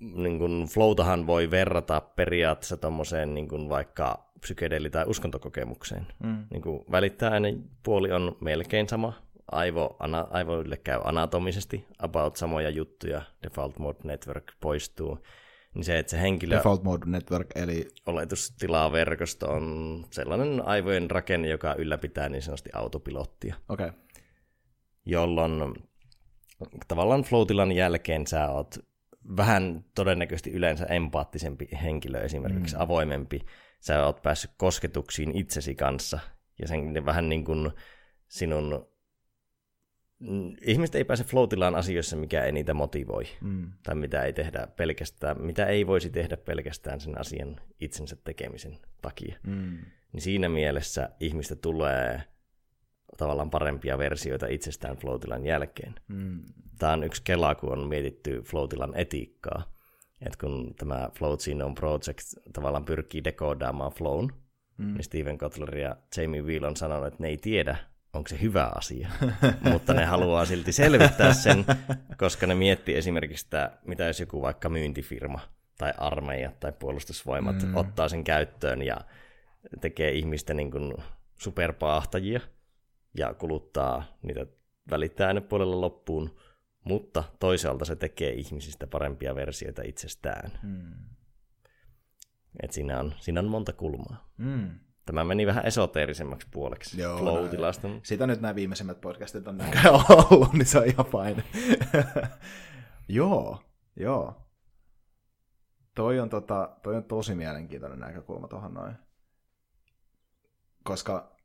[SPEAKER 1] niin kun, flowtahan voi verrata periaatteessa tuommoiseen niin vaikka psykedeli- tai uskontokokemukseen. Mm. Niin kuin välittäjäinen puoli on melkein sama. Aivo, ana, aivoille käy anatomisesti about samoja juttuja. Default Mode Network poistuu. Niin se, että se henkilö...
[SPEAKER 2] Default Mode Network, eli...
[SPEAKER 1] Oletustilaverkosto on sellainen aivojen rakenne, joka ylläpitää niin sanotusti autopilottia.
[SPEAKER 2] Okei. Okay.
[SPEAKER 1] Jolloin tavallaan flow jälkeen sä oot vähän todennäköisesti yleensä empaattisempi henkilö, esimerkiksi mm. avoimempi, sä oot päässyt kosketuksiin itsesi kanssa, ja sen vähän niin kuin sinun... Ihmiset ei pääse floatilaan asioissa, mikä ei niitä motivoi, mm. tai mitä ei tehdä pelkästään, mitä ei voisi tehdä pelkästään sen asian itsensä tekemisen takia. Mm. Niin siinä mielessä ihmistä tulee tavallaan parempia versioita itsestään floatilan jälkeen. Mm. Tämä on yksi kela, kun on mietitty floatilan etiikkaa että kun tämä Float Genome Project tavallaan pyrkii dekoodaamaan flown, mm. niin Steven Kotler ja Jamie Wheel on sanonut, että ne ei tiedä, onko se hyvä asia, mutta ne haluaa silti selvittää sen, koska ne miettii esimerkiksi sitä, mitä jos joku vaikka myyntifirma tai armeija tai puolustusvoimat mm. ottaa sen käyttöön ja tekee ihmistä niin kuin superpaahtajia ja kuluttaa niitä välittää puolella loppuun, mutta toisaalta se tekee ihmisistä parempia versioita itsestään. Mm. Et siinä, on, siinä on monta kulmaa. Mm. Tämä meni vähän esoteerisemmaksi puoleksi Joo,
[SPEAKER 2] No, sitä nyt nämä viimeisimmät podcastit on ollut, niin se on ihan fine. joo, joo. Toi on, tota, toi on tosi mielenkiintoinen näkökulma tuohon noin. Koska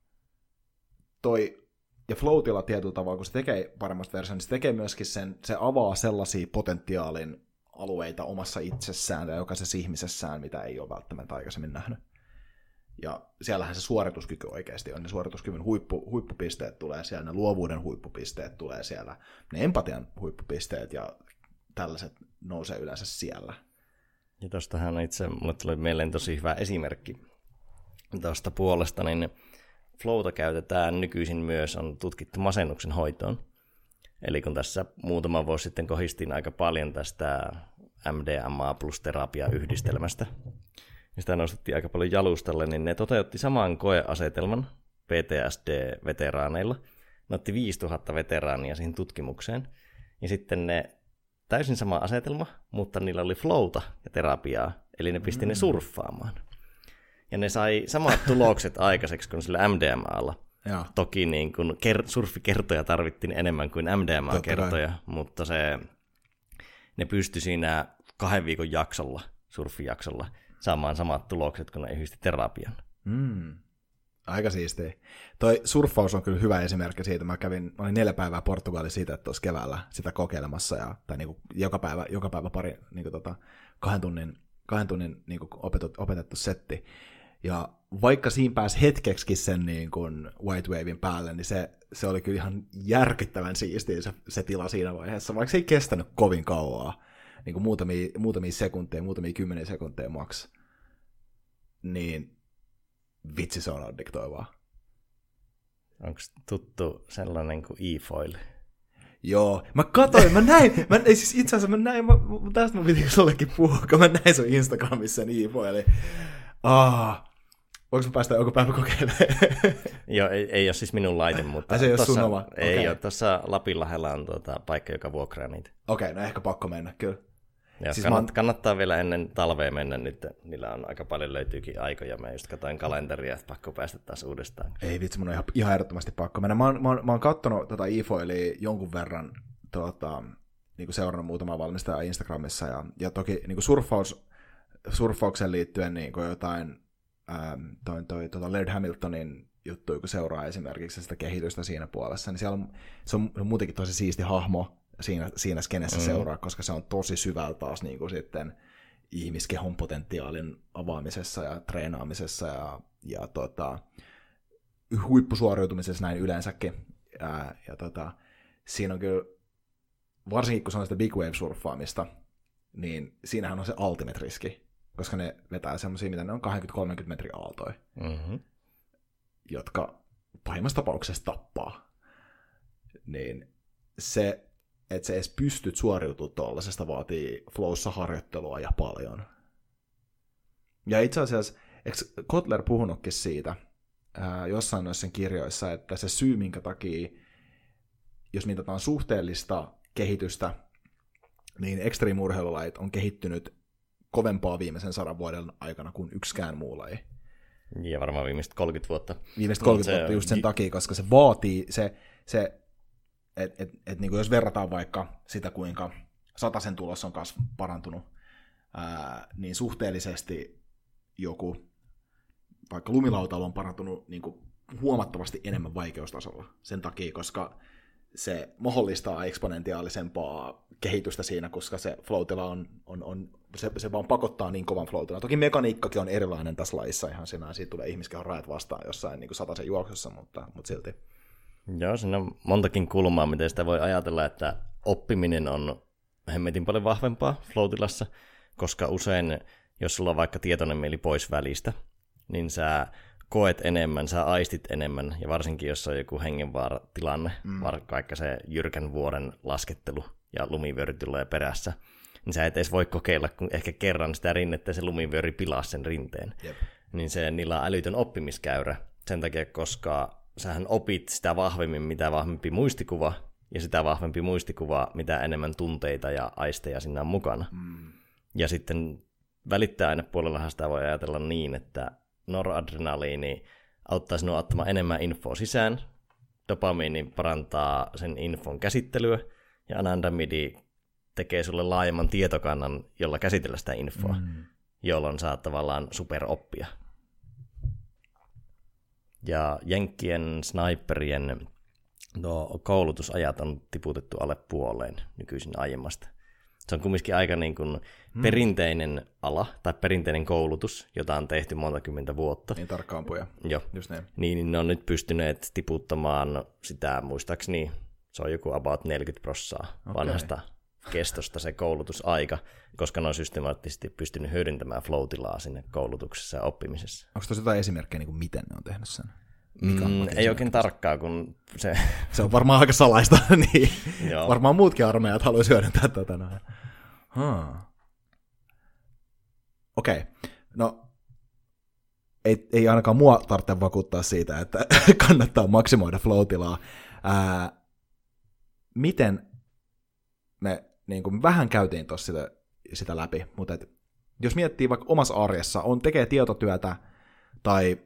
[SPEAKER 2] toi ja Floatilla tietyllä tavalla, kun se tekee paremmasta versiosta, niin se tekee myöskin sen, se avaa sellaisia potentiaalin alueita omassa itsessään ja jokaisessa ihmisessään, mitä ei ole välttämättä aikaisemmin nähnyt. Ja siellähän se suorituskyky oikeasti on. Ne suorituskyvyn huippu, huippupisteet tulee siellä, ne luovuuden huippupisteet tulee siellä, ne empatian huippupisteet ja tällaiset nousee yleensä siellä.
[SPEAKER 1] Ja tuostahan itse, mulle tuli mieleen tosi hyvä esimerkki tuosta puolesta, niin Flowta käytetään nykyisin myös, on tutkittu masennuksen hoitoon. Eli kun tässä muutama vuosi sitten kohistiin aika paljon tästä MDMA plus terapia yhdistelmästä, sitä nostettiin aika paljon jalustalle, niin ne toteutti saman koeasetelman PTSD-veteraaneilla. Ne otti 5000 veteraania siihen tutkimukseen. Ja sitten ne täysin sama asetelma, mutta niillä oli flowta ja terapiaa, eli ne pisti mm. ne surffaamaan. Ja ne sai samat tulokset aikaiseksi kuin sillä MDMAlla. Ja. Toki niin kun ker- surfikertoja tarvittiin enemmän kuin MDMA-kertoja, mutta se, ne pystyi siinä kahden viikon jaksolla, surfijaksolla, saamaan samat tulokset, kun ne yhdisti terapian. Mm.
[SPEAKER 2] Aika siistiä. Toi surffaus on kyllä hyvä esimerkki siitä. Mä kävin, mä olin neljä päivää Portugalissa siitä tuossa keväällä sitä kokeilemassa, ja, tai niinku joka, päivä, joka päivä pari niinku tota, kahden tunnin, kahden tunnin niinku opetettu, opetettu setti. Ja vaikka siinä pääsi hetkeksi sen niin kuin White Wavein päälle, niin se, se oli kyllä ihan järkyttävän siistiä se, se tila siinä vaiheessa, vaikka se ei kestänyt kovin kauaa, niin kuin muutamia, muutamia sekunteja, muutamia kymmeniä sekunteja maks, niin vitsi se on addiktoivaa.
[SPEAKER 1] Onko tuttu sellainen kuin e-foil?
[SPEAKER 2] Joo, mä katoin, mä näin, mä, ei siis itse asiassa mä näin, mä, tästä mä piti sullekin puhua, kun mä näin sun Instagramissa sen e-foili. Ah, Voinko päästä joku päivä kokeilemaan?
[SPEAKER 1] Joo, ei, ei ole siis minun laite, mutta... Ai
[SPEAKER 2] se ei ole sun oma?
[SPEAKER 1] Ei okay. ole, tuossa Lapinlahdella on tuota, paikka, joka vuokraa niitä.
[SPEAKER 2] Okei, okay, no ehkä pakko mennä, kyllä.
[SPEAKER 1] Ja siis kannat, mä... kannattaa vielä ennen talvea mennä nyt, niillä on aika paljon löytyykin aikoja. Mä just katsoin kalenteria, että pakko päästä taas uudestaan.
[SPEAKER 2] Ei vitsi, mun on ihan, ihan ehdottomasti pakko mennä. Mä oon, mä oon, mä oon kattonut tota IFO, eli jonkun verran tota, niin seurannut muutamaa valmistajaa Instagramissa, ja, ja toki niin surffaus, surffaukseen liittyen niin jotain ähm, toi, toi, tota Laird Hamiltonin juttu, kun seuraa esimerkiksi sitä kehitystä siinä puolessa, niin siellä on, se on muutenkin tosi siisti hahmo siinä, siinä skenessä mm. seuraa, koska se on tosi syvällä taas niin kuin sitten ihmiskehon potentiaalin avaamisessa ja treenaamisessa ja, ja tota, huippusuoriutumisessa näin yleensäkin. Ja, ja tota, siinä on kyllä, varsinkin kun se on sitä big wave surffaamista, niin siinähän on se ultimate riski, koska ne vetää semmoisia, mitä ne on 20-30 metriä aaltoja, mm-hmm. jotka pahimmassa tapauksessa tappaa. Niin se, että sä edes pystyt suoriutumaan tuollaisesta, vaatii flowssa harjoittelua ja paljon. Ja itse asiassa, eikö Kotler puhunutkin siitä ää, jossain noissa kirjoissa, että se syy, minkä takia, jos mitataan suhteellista kehitystä, niin extreme on kehittynyt kovempaa viimeisen sadan vuoden aikana kuin yksikään muu laji.
[SPEAKER 1] Ja varmaan viimeiset 30 vuotta.
[SPEAKER 2] Viimeiset 30 vuotta just sen takia, koska se vaatii, se, se että et, et, niin jos verrataan vaikka sitä, kuinka sen tulos on kasv, parantunut, ää, niin suhteellisesti joku, vaikka lumilautailu on parantunut niin kuin huomattavasti enemmän vaikeustasolla sen takia, koska se mahdollistaa eksponentiaalisempaa kehitystä siinä, koska se floatila on, on, on se, se vaan pakottaa niin kovan floatila. Toki mekaniikkakin on erilainen tässä lajissa ihan siinä, siitä tulee ihmiskehon rajat vastaan jossain niin kuin sen juoksussa, mutta, mutta silti.
[SPEAKER 1] Joo, siinä on montakin kulmaa, miten sitä voi ajatella, että oppiminen on hemmetin paljon vahvempaa floatilassa, koska usein, jos sulla on vaikka tietoinen mieli pois välistä, niin sä koet enemmän, sä aistit enemmän, ja varsinkin jos on joku hengenvaaratilanne, mm. vaikka se jyrkän vuoren laskettelu ja lumivyöry tulee perässä, niin sä et edes voi kokeilla kun ehkä kerran sitä rinnettä, se lumivyöri pilaa sen rinteen. Jep. Niin se, niillä on älytön oppimiskäyrä sen takia, koska sähän opit sitä vahvemmin, mitä vahvempi muistikuva, ja sitä vahvempi muistikuva, mitä enemmän tunteita ja aisteja sinne on mukana. Mm. Ja sitten välittäjäainepuolellahan sitä voi ajatella niin, että noradrenaliini auttaa sinua ottamaan enemmän infoa sisään, dopamiini parantaa sen infon käsittelyä, ja anandamidi tekee sulle laajemman tietokannan, jolla käsitellä sitä infoa, mm. jolloin saat tavallaan superoppia. Ja Jenkkien sniperien no, koulutusajat on tiputettu alle puoleen nykyisin aiemmasta. Se on kumminkin aika niin kuin hmm. perinteinen ala tai perinteinen koulutus, jota on tehty monta kymmentä vuotta.
[SPEAKER 2] Niin tarkkaampuja.
[SPEAKER 1] Joo. Just niin. niin. Niin ne on nyt pystyneet tiputtamaan sitä, muistaakseni se on joku about 40 prossaa okay. vanhasta kestosta se koulutusaika, koska ne on systemaattisesti pystynyt hyödyntämään flow sinne koulutuksessa ja oppimisessa.
[SPEAKER 2] Onko tosi jotain esimerkkejä, niin kuin miten ne on tehnyt sen?
[SPEAKER 1] mm, ei oikein tarkkaa, kun se...
[SPEAKER 2] se on varmaan aika salaista, niin Joo. varmaan muutkin armeijat haluaisi hyödyntää tätä näin. Huh. Okei, okay. no ei, ei ainakaan mua tarvitse vakuuttaa siitä, että kannattaa maksimoida flow Ää, miten niin kuin vähän käytiin tuossa sitä, sitä läpi, mutta et, jos miettii vaikka omassa arjessa, on tekee tietotyötä tai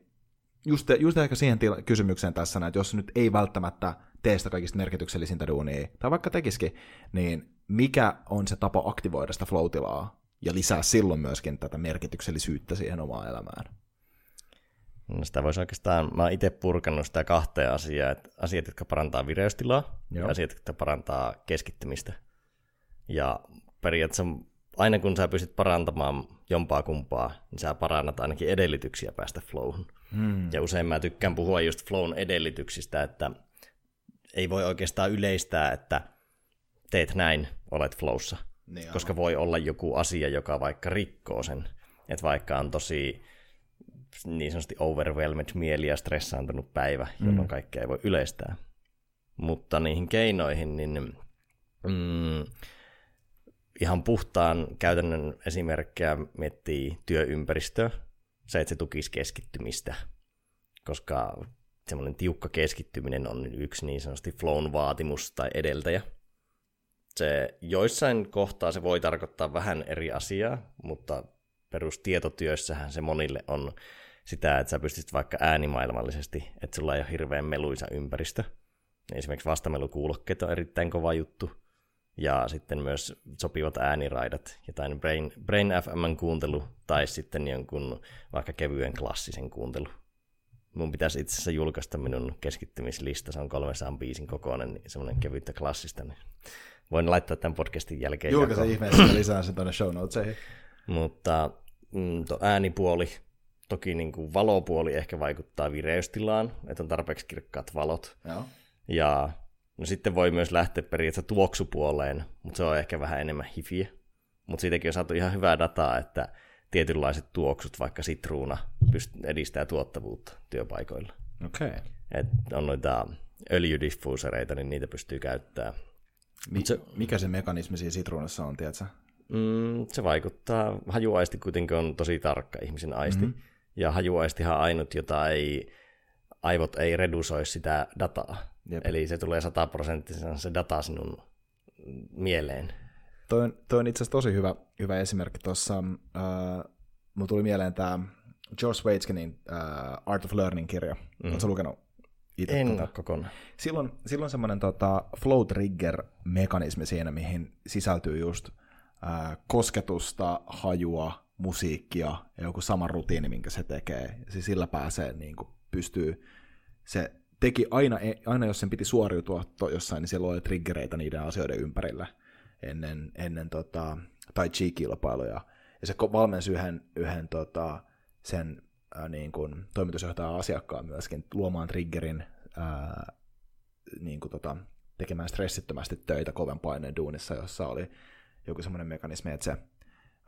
[SPEAKER 2] just, just ehkä siihen tila- kysymykseen tässä, että jos nyt ei välttämättä tee sitä kaikista merkityksellisintä duunia, tai vaikka tekisikin, niin mikä on se tapa aktivoida sitä flow ja lisää silloin myöskin tätä merkityksellisyyttä siihen omaan elämään?
[SPEAKER 1] No sitä voisi oikeastaan, mä oon itse purkanut sitä kahteen asiaa, että asiat, jotka parantaa vireystilaa Joo. ja asiat, jotka parantaa keskittymistä. Ja periaatteessa aina kun sä pystyt parantamaan jompaa kumpaa, niin sä parannat ainakin edellytyksiä päästä flowhun. Hmm. Ja usein mä tykkään puhua just flown edellytyksistä, että ei voi oikeastaan yleistää, että teet näin, olet flowssa. Niin koska voi olla joku asia, joka vaikka rikkoo sen. Että vaikka on tosi niin sanotusti overwhelmed mieli ja stressaantunut päivä, jolloin mm. kaikkea ei voi yleistää. Mutta niihin keinoihin, niin mm, ihan puhtaan käytännön esimerkkejä miettii työympäristöä, se, että se tukisi keskittymistä, koska semmoinen tiukka keskittyminen on yksi niin sanotusti flown vaatimus tai edeltäjä. Se joissain kohtaa se voi tarkoittaa vähän eri asiaa, mutta perustietotyössähän se monille on sitä, että sä pystyt vaikka äänimaailmallisesti, että sulla ei ole hirveän meluisa ympäristö. Esimerkiksi vastamelukuulokkeet on erittäin kova juttu. Ja sitten myös sopivat ääniraidat, jotain Brain, Brain FM kuuntelu tai sitten jonkun vaikka kevyen klassisen kuuntelu. Mun pitäisi itse asiassa julkaista minun keskittymislista, se on 300 biisin kokoinen, niin semmoinen kevyttä klassista. Niin voin laittaa tämän podcastin jälkeen.
[SPEAKER 2] Julkaise ihmeessä lisää sen tuonne show notesihin.
[SPEAKER 1] Mutta mm, äänipuoli, toki niin kuin valopuoli ehkä vaikuttaa vireystilaan, että on tarpeeksi kirkkaat valot.
[SPEAKER 2] Joo.
[SPEAKER 1] Ja no sitten voi myös lähteä periaatteessa tuoksupuoleen, mutta se on ehkä vähän enemmän hifiä. Mutta siitäkin on saatu ihan hyvää dataa, että tietynlaiset tuoksut, vaikka sitruuna, pyst- edistää tuottavuutta työpaikoilla.
[SPEAKER 2] Okei. Okay.
[SPEAKER 1] Et on noita öljydiffuusereita, niin niitä pystyy käyttämään.
[SPEAKER 2] Mi- se, mikä se mekanismi siinä sitruunassa on, tiedätkö?
[SPEAKER 1] Mm, se vaikuttaa. Hajuaisti kuitenkin on tosi tarkka ihmisen aisti. Mm-hmm. Ja hajuaistihan ainut, jota ei, aivot ei redusoi sitä dataa. Jep. Eli se tulee sataprosenttisena se data sinun mieleen.
[SPEAKER 2] Toi on, toi on itse asiassa tosi hyvä, hyvä esimerkki tuossa. Äh, mulla tuli mieleen tämä George Waitskenin äh, Art of Learning-kirja. Mm. Oletko lukenut
[SPEAKER 1] itse En tätä? kokonaan.
[SPEAKER 2] Silloin, silloin semmoinen tota, flow trigger-mekanismi siinä, mihin sisältyy just äh, kosketusta, hajua, musiikkia ja joku sama rutiini, minkä se tekee. Siis sillä pääsee, niin kuin, pystyy, se teki aina, aina, jos sen piti suoriutua to, jossain, niin siellä oli triggereitä niiden asioiden ympärillä ennen, ennen tota, tai chi-kilpailuja. Ja se valmensi yhden, yhden tota, sen ää, niin kuin, toimitusjohtajan asiakkaan myöskin luomaan triggerin ää, niin kuin, tota, tekemään stressittömästi töitä koven paineen duunissa, jossa oli joku semmoinen mekanismi, että se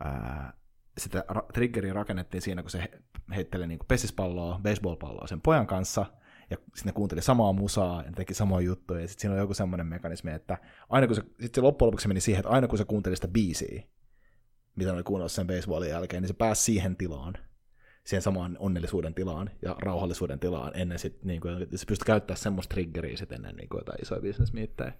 [SPEAKER 2] ää, sitä ra- triggeriä rakennettiin siinä, kun se heitteli niin pesispalloa, baseballpalloa sen pojan kanssa, ja sitten ne kuunteli samaa musaa ja teki samoja juttuja, ja sitten siinä on joku semmoinen mekanismi, että aina kun se, sit se loppujen lopuksi meni siihen, että aina kun se kuunteli sitä biisiä, mitä oli kuunnellut sen baseballin jälkeen, niin se pääsi siihen tilaan, siihen samaan onnellisuuden tilaan ja rauhallisuuden tilaan ennen sit, niin kuin, se pystyi käyttämään semmoista triggeriä sitten ennen niin kuin jotain isoja bisnesmiittejä.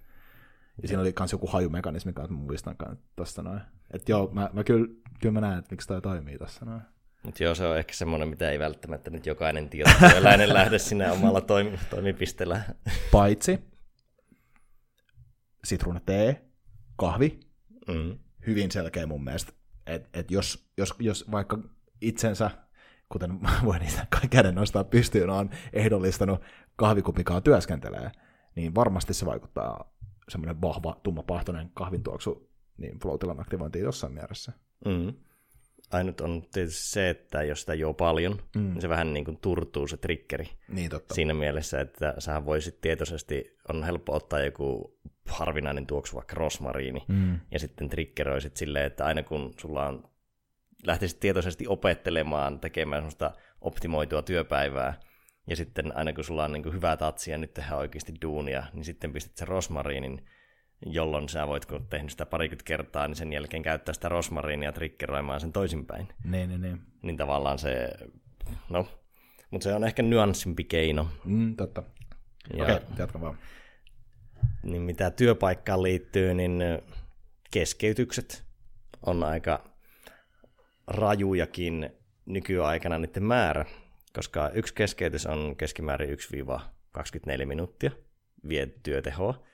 [SPEAKER 2] Ja siinä oli myös joku hajumekanismi, että mä muistan tuosta noin. Että joo, mä, mä kyllä, kyllä mä näen, että miksi toi toimii tässä noin.
[SPEAKER 1] Mutta joo, se on ehkä semmoinen, mitä ei välttämättä nyt jokainen tietotyöläinen lähde sinne omalla toimi, toimipisteellä.
[SPEAKER 2] Paitsi sitruunatee, kahvi, mm. hyvin selkeä mun mielestä. Että et jos, jos, jos vaikka itsensä, kuten voi niitä käden nostaa pystyyn, on ehdollistanut kahvikupikaa työskentelee, niin varmasti se vaikuttaa semmoinen vahva, tummapahtoinen kahvintuoksu niin flow aktivointiin jossain mielessä.
[SPEAKER 1] Mm. Ainut on tietysti se, että jos sitä juo paljon, mm. niin se vähän niin kuin turtuu se triggeri.
[SPEAKER 2] Niin totta.
[SPEAKER 1] Siinä mielessä, että sä voisit tietoisesti, on helppo ottaa joku harvinainen tuoksu, vaikka rosmariini, mm. ja sitten triggeroisit silleen, että aina kun sulla on, lähtisit tietoisesti opettelemaan, tekemään semmoista optimoitua työpäivää, ja sitten aina kun sulla on niin kuin hyvä tatsi ja nyt tehdään oikeasti duunia, niin sitten pistät sen rosmariinin, jolloin sä voit, kun tehnyt sitä parikymmentä kertaa, niin sen jälkeen käyttää sitä rosmariinia trikkeroimaan sen toisinpäin.
[SPEAKER 2] Niin, niin, niin.
[SPEAKER 1] Niin tavallaan se, no, mutta se on ehkä nyanssimpi keino.
[SPEAKER 2] Mm, totta. Okei, okay, jatka vaan.
[SPEAKER 1] Niin mitä työpaikkaan liittyy, niin keskeytykset on aika rajujakin nykyaikana niiden määrä koska yksi keskeytys on keskimäärin 1-24 minuuttia vie työtehoa.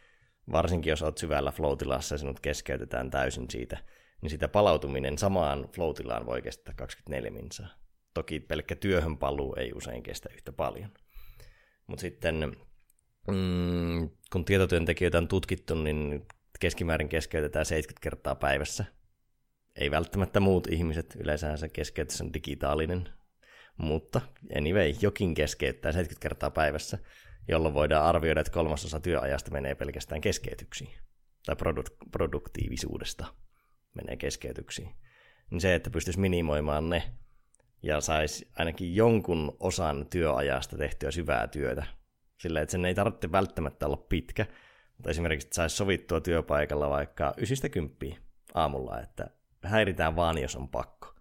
[SPEAKER 1] Varsinkin jos olet syvällä flow-tilassa ja sinut keskeytetään täysin siitä, niin sitä palautuminen samaan flow-tilaan voi kestää 24 minsaa. Toki pelkkä työhön paluu ei usein kestä yhtä paljon. Mutta sitten mm, kun tietotyöntekijöitä on tutkittu, niin keskimäärin keskeytetään 70 kertaa päivässä. Ei välttämättä muut ihmiset, yleensä se keskeytys on digitaalinen, mutta anyway, jokin keskeyttää 70 kertaa päivässä, jolloin voidaan arvioida, että kolmasosa työajasta menee pelkästään keskeytyksiin, tai produk- produktiivisuudesta menee keskeytyksiin. Niin se, että pystyisi minimoimaan ne, ja saisi ainakin jonkun osan työajasta tehtyä syvää työtä, sillä että sen ei tarvitse välttämättä olla pitkä, mutta esimerkiksi että saisi sovittua työpaikalla vaikka ysistä kymppiä aamulla, että häiritään vaan, jos on pakko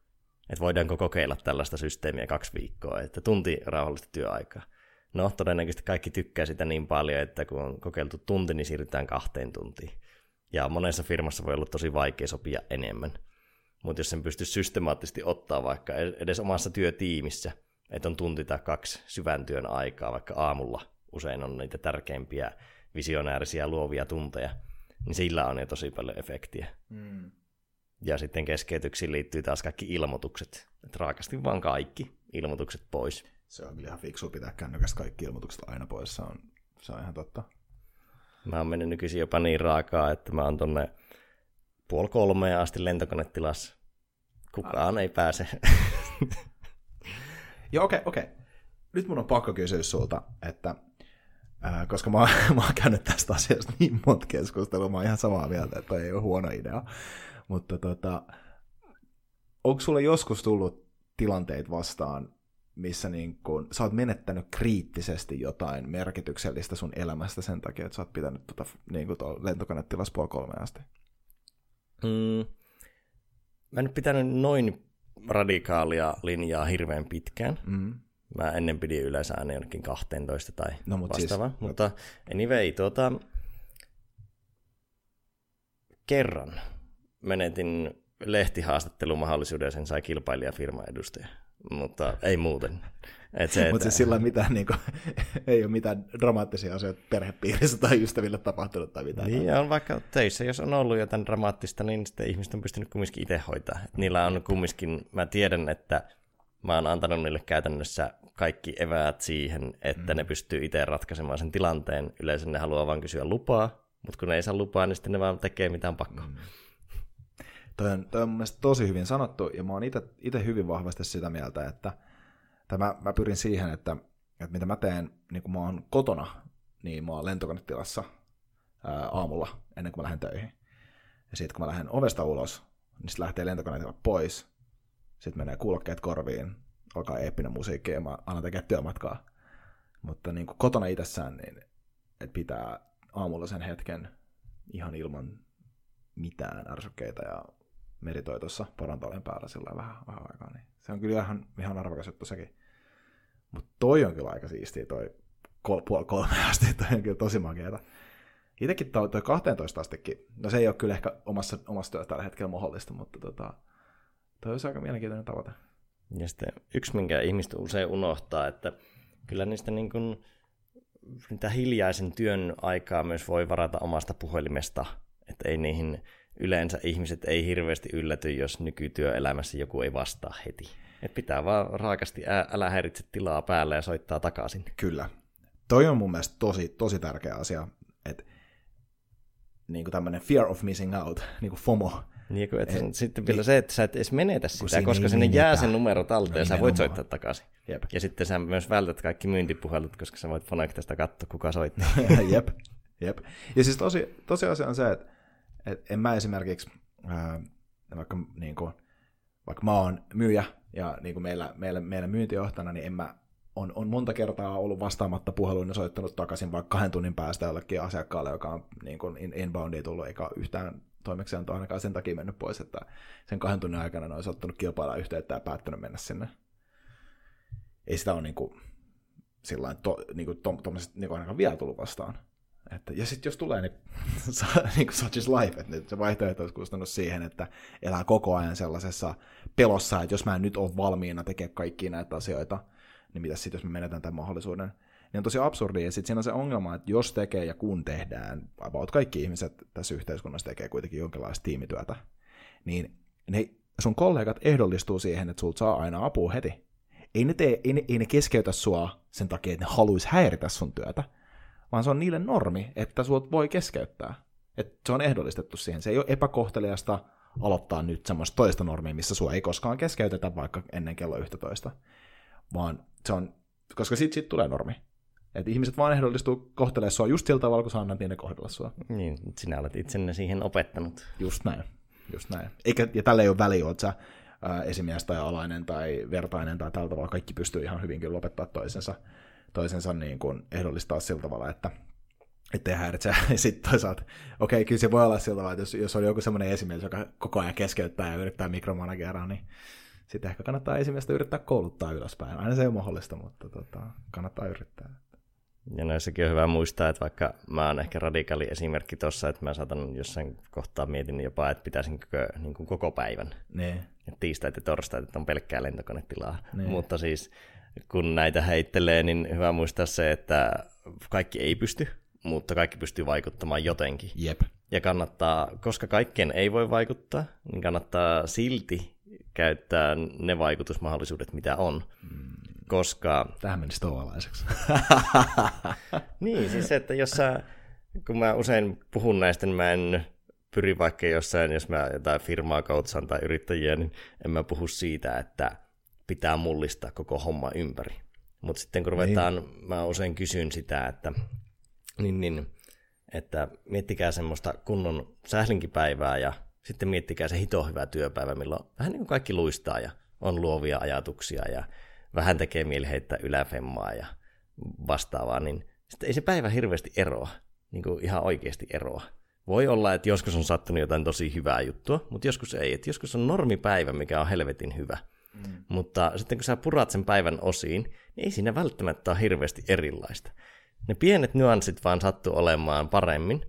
[SPEAKER 1] että voidaanko kokeilla tällaista systeemiä kaksi viikkoa, että tunti rauhallista työaikaa. No, todennäköisesti kaikki tykkää sitä niin paljon, että kun on kokeiltu tunti, niin siirrytään kahteen tuntiin. Ja monessa firmassa voi olla tosi vaikea sopia enemmän. Mutta jos sen pystyisi systemaattisesti ottaa vaikka edes omassa työtiimissä, että on tunti tai kaksi syvän työn aikaa, vaikka aamulla usein on niitä tärkeimpiä visionäärisiä luovia tunteja, niin sillä on jo tosi paljon efektiä. Mm. Ja sitten keskeytyksiin liittyy taas kaikki ilmoitukset. Että raakasti vaan kaikki ilmoitukset pois.
[SPEAKER 2] Se on ihan fiksu pitää kännykästä kaikki ilmoitukset aina pois, se on, se on ihan totta.
[SPEAKER 1] Mä oon mennyt nykyisin jopa niin raakaa, että mä oon tonne puoli kolmea asti lentokonetilassa. Kukaan ah. ei pääse.
[SPEAKER 2] Joo, okei, okay, okei. Okay. Nyt mun on pakko kysyä sulta, että ää, koska mä, mä oon käynyt tästä asiasta niin monta keskustelua, mä oon ihan samaa mieltä, että ei ole huono idea. Mutta tota, onko sulle joskus tullut tilanteet vastaan, missä niin kun, sä oot menettänyt kriittisesti jotain merkityksellistä sun elämästä sen takia, että sä oot pitänyt tota, niin lentokonetilas puoli kolme asti?
[SPEAKER 1] Mm, mä en nyt pitänyt noin radikaalia linjaa hirveän pitkään. Mm. Mä ennen pidin yleensä aina jonnekin 12 tai no, mutta vastaava. Siis, mutta anyway, tuota, kerran menetin lehtihaastattelumahdollisuuden ja sen sai kilpailijafirman edustaja, mutta ei muuten.
[SPEAKER 2] Et se, Mutta siis sillä mitään, niin kuin, ei ole mitään dramaattisia asioita perhepiirissä tai ystäville tapahtunut tai mitään.
[SPEAKER 1] Niin, on vaikka töissä, jos on ollut jotain dramaattista, niin sitten ihmiset on pystynyt kumminkin itse hoitaa. Et niillä on kumminkin, mä tiedän, että mä oon antanut niille käytännössä kaikki eväät siihen, että mm. ne pystyy itse ratkaisemaan sen tilanteen. Yleensä ne haluaa vain kysyä lupaa, mutta kun ne ei saa lupaa, niin sitten ne vaan tekee mitään pakko. Mm.
[SPEAKER 2] Toi on, toi on mun tosi hyvin sanottu, ja mä oon itse hyvin vahvasti sitä mieltä, että – tai mä, pyrin siihen, että, että mitä mä teen, niin kun mä oon kotona, niin mä oon lentokonetilassa ää, aamulla ennen kuin mä lähden töihin. Ja sitten kun mä lähden ovesta ulos, niin sitten lähtee lentokonetila pois. Sitten menee kuulokkeet korviin, alkaa eeppinen musiikki ja mä alan tekemään työmatkaa. Mutta niin kuin kotona itsessään, niin että pitää aamulla sen hetken ihan ilman mitään ärsykkeitä ja meditoi tuossa parantolen päällä sillä vähän, vähän aikaa. Niin se on kyllä ihan, ihan arvokas juttu sekin. Mutta toi on kyllä aika siistiä, toi kol, puoli kolme asti, toi on kyllä tosi makeeta. Itsekin toi, toi 12 astekin, no se ei ole kyllä ehkä omassa, omassa työssä tällä hetkellä mahdollista, mutta tota, toi olisi aika mielenkiintoinen tavoite.
[SPEAKER 1] Ja sitten yksi, minkä ihmiset usein unohtaa, että kyllä niistä niin kuin, niitä hiljaisen työn aikaa myös voi varata omasta puhelimesta, että ei niihin yleensä ihmiset ei hirveästi ylläty, jos nykytyöelämässä joku ei vastaa heti. Et pitää vaan raakasti ää, älä häiritse tilaa päälle ja soittaa takaisin.
[SPEAKER 2] Kyllä. Toi on mun mielestä tosi, tosi tärkeä asia, että niin tämmöinen fear of missing out, niin kuin FOMO.
[SPEAKER 1] Niin, kuin, että et, sitten vielä se, että sä et edes menetä sitä, koska niin sinne jää se numero talteen ja sä voit soittaa takaisin. Jep. Ja sitten sä myös vältät kaikki myyntipuhelut, koska sä voit Fonactasta katsoa, kuka soittaa.
[SPEAKER 2] jep, jep. Ja siis tosi, tosiasia on se, että et en mä esimerkiksi, ää, vaikka, niin kuin, vaikka mä oon myyjä ja niin kuin meillä, meillä, meillä myyntijohtajana, niin en mä on, on monta kertaa ollut vastaamatta puheluun ja soittanut takaisin vaikka kahden tunnin päästä jollekin asiakkaalle, joka on niin kuin inboundia tullut, eikä yhtään toimeksiantoa ainakaan sen takia mennyt pois, että sen kahden tunnin aikana ne olisi ottanut kilpailla yhteyttä ja päättänyt mennä sinne. Ei sitä ole niin kuin, sillain to, niin kuin, to, niin kuin ainakaan vielä tullut vastaan. Että, ja sitten jos tulee, niin, niin kuin such is life, että se vaihtoehto olisi kustannut siihen, että elää koko ajan sellaisessa pelossa, että jos mä en nyt ole valmiina tekemään kaikkia näitä asioita, niin mitä sitten, jos mä menetän tämän mahdollisuuden. Niin on tosi absurdia, ja sitten siinä on se ongelma, että jos tekee ja kun tehdään, about kaikki ihmiset tässä yhteiskunnassa tekee kuitenkin jonkinlaista tiimityötä, niin ne sun kollegat ehdollistuu siihen, että sulta saa aina apua heti. Ei ne, tee, ei ne, ei ne keskeytä sua sen takia, että ne haluaisi häiritä sun työtä, vaan se on niille normi, että sut voi keskeyttää. Että se on ehdollistettu siihen. Se ei ole epäkohteliasta aloittaa nyt semmoista toista normia, missä sua ei koskaan keskeytetä vaikka ennen kello 11, vaan se on, koska sit, sit tulee normi. Että ihmiset vaan ehdollistuu kohtelemaan sua just sillä tavalla, kun sä annat niiden kohdella sua.
[SPEAKER 1] Niin, sinä olet itsenne siihen opettanut.
[SPEAKER 2] Just näin, just näin. Eikä, ja tällä ei ole väliä, että sä esimies tai alainen tai vertainen tai tällä tavalla kaikki pystyy ihan hyvinkin lopettaa toisensa toisensa niin kuin ehdollistaa sillä tavalla, että ettei häiritse. Ja sitten toisaalta, okei, okay, kyllä se voi olla sillä tavalla, että jos, jos on joku semmoinen esimies, joka koko ajan keskeyttää ja yrittää mikromanageraa, niin sitten ehkä kannattaa esimiestä yrittää kouluttaa ylöspäin. Aina se ei ole mahdollista, mutta tota, kannattaa yrittää.
[SPEAKER 1] Ja noissakin on hyvä muistaa, että vaikka mä oon ehkä radikaali esimerkki tuossa, että mä saatan jossain kohtaa mietin jopa, että pitäisinkö niin kuin koko päivän.
[SPEAKER 2] Ne.
[SPEAKER 1] Ja tiistait ja torstait, että on pelkkää lentokonetilaa.
[SPEAKER 2] Niin.
[SPEAKER 1] Mutta siis kun näitä heittelee, niin hyvä muistaa se, että kaikki ei pysty, mutta kaikki pystyy vaikuttamaan jotenkin.
[SPEAKER 2] Jep.
[SPEAKER 1] Ja kannattaa, koska kaikkeen ei voi vaikuttaa, niin kannattaa silti käyttää ne vaikutusmahdollisuudet, mitä on. Koska
[SPEAKER 2] Tähän meni stoalaiseksi.
[SPEAKER 1] Niin, siis että jos sä, kun mä usein puhun näistä, niin mä en pyri vaikka jossain, jos mä jotain firmaa coachaan tai yrittäjiä, niin en mä puhu siitä, että pitää mullistaa koko homma ympäri. Mutta sitten kun ruvetaan, niin. mä usein kysyn sitä, että, niin, niin, että miettikää semmoista kunnon sählinkipäivää ja sitten miettikää se hito hyvä työpäivä, milloin vähän niin kuin kaikki luistaa ja on luovia ajatuksia ja vähän tekee mieli heittää yläfemmaa ja vastaavaa, niin sitten ei se päivä hirveästi eroa, niin kuin ihan oikeasti eroa. Voi olla, että joskus on sattunut jotain tosi hyvää juttua, mutta joskus ei. Että joskus on normipäivä, mikä on helvetin hyvä. Mm. Mutta sitten kun sä purat sen päivän osiin, niin ei siinä välttämättä ole hirveästi erilaista. Ne pienet nyanssit vaan sattuu olemaan paremmin,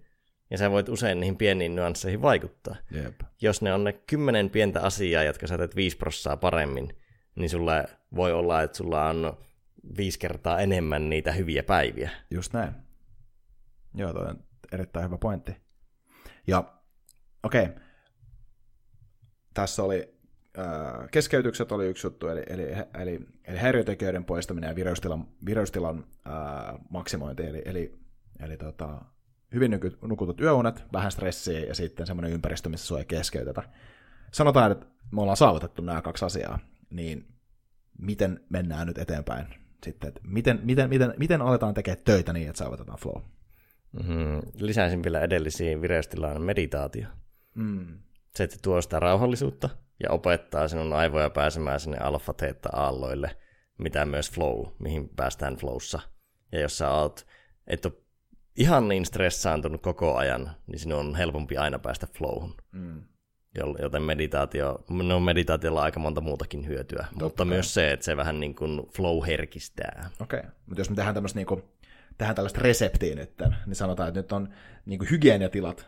[SPEAKER 1] ja sä voit usein niihin pieniin nyansseihin vaikuttaa.
[SPEAKER 2] Jep.
[SPEAKER 1] Jos ne on ne kymmenen pientä asiaa, jotka sä teet viisi prossaa paremmin, niin sulle voi olla, että sulla on viisi kertaa enemmän niitä hyviä päiviä.
[SPEAKER 2] Just näin. Joo, toi on erittäin hyvä pointti. Ja okei, okay. tässä oli keskeytykset oli yksi juttu, eli, eli, eli, eli häiriötekijöiden poistaminen ja vireystilan, vireystilan äh, maksimointi, eli, eli, eli tota, hyvin nyky, nukutut yöunet, vähän stressiä ja sitten semmoinen ympäristö, missä sua ei keskeytetä. Sanotaan, että me ollaan saavutettu nämä kaksi asiaa, niin miten mennään nyt eteenpäin sitten, että miten, miten, miten, miten aletaan tekemään töitä niin, että saavutetaan flow?
[SPEAKER 1] Mm-hmm. Lisäisin vielä edellisiin vireystilaan meditaatio.
[SPEAKER 2] Mm.
[SPEAKER 1] Se, että tuo sitä rauhallisuutta ja opettaa sinun aivoja pääsemään sinne alfa teetta aalloille, mitä myös flow, mihin päästään flowssa. Ja jos sä oot, et ole ihan niin stressaantunut koko ajan, niin sinun on helpompi aina päästä flowhun.
[SPEAKER 2] Mm.
[SPEAKER 1] Joten meditaatio, no meditaatiolla on aika monta muutakin hyötyä, Totta mutta kai. myös se, että se vähän niin kuin flow herkistää.
[SPEAKER 2] Okei, okay. mutta jos me tehdään tämmöistä niin kuin, tehdään tällaista reseptiä nyt, niin sanotaan, että nyt on niin kuin hygieniatilat,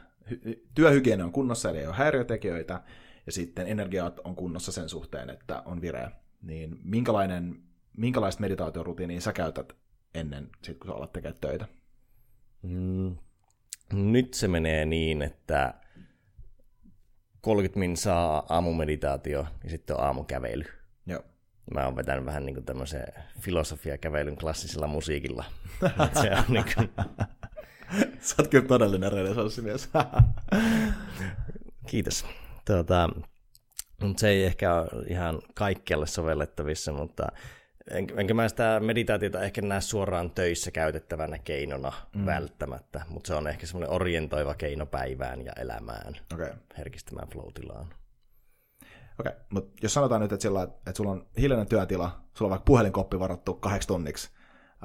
[SPEAKER 2] työhygienia on kunnossa, eli ei ole häiriötekijöitä, ja sitten energiat on kunnossa sen suhteen, että on vireä. Niin minkälainen, minkälaista meditaatiorutiinia sä käytät ennen, sit kun sä alat tekemään töitä?
[SPEAKER 1] Mm, nyt se menee niin, että 30 min saa aamumeditaatio ja sitten on aamukävely.
[SPEAKER 2] Joo.
[SPEAKER 1] Mä oon vetänyt vähän niin kuin tämmöisen filosofiakävelyn klassisella musiikilla. se on niin kuin...
[SPEAKER 2] Sä oot kyllä todellinen renesanssimies.
[SPEAKER 1] Kiitos. Tuota, mutta se ei ehkä ole ihan kaikkialle sovellettavissa, mutta en, enkä mä sitä meditaatiota ehkä näe suoraan töissä käytettävänä keinona mm. välttämättä, mutta se on ehkä semmoinen orientoiva keino päivään ja elämään,
[SPEAKER 2] okay.
[SPEAKER 1] herkistämään flow-tilaan.
[SPEAKER 2] Okei, okay. mutta jos sanotaan nyt, että, sillä, että sulla on hiljainen työtila, sulla on vaikka puhelinkoppi varattu kahdeksi tunniksi,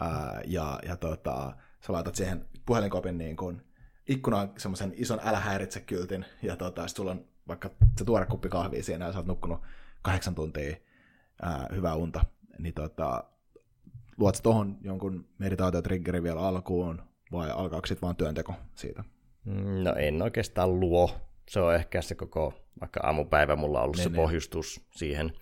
[SPEAKER 2] ää, ja, ja tota, sä laitat siihen puhelinkopin niin kuin ikkunaan semmoisen ison älä häiritse kyltin, ja tota, sulla on vaikka se tuore kuppi kahvia siinä, ja sä oot nukkunut kahdeksan tuntia ää, hyvää unta, niin tota, luot tuohon jonkun meditaatiotriggerin vielä alkuun, vai alkaako sitten vaan työnteko siitä?
[SPEAKER 1] No en oikeastaan luo. Se on ehkä se koko, vaikka aamupäivä mulla on ollut ne, se ne. pohjustus siihen.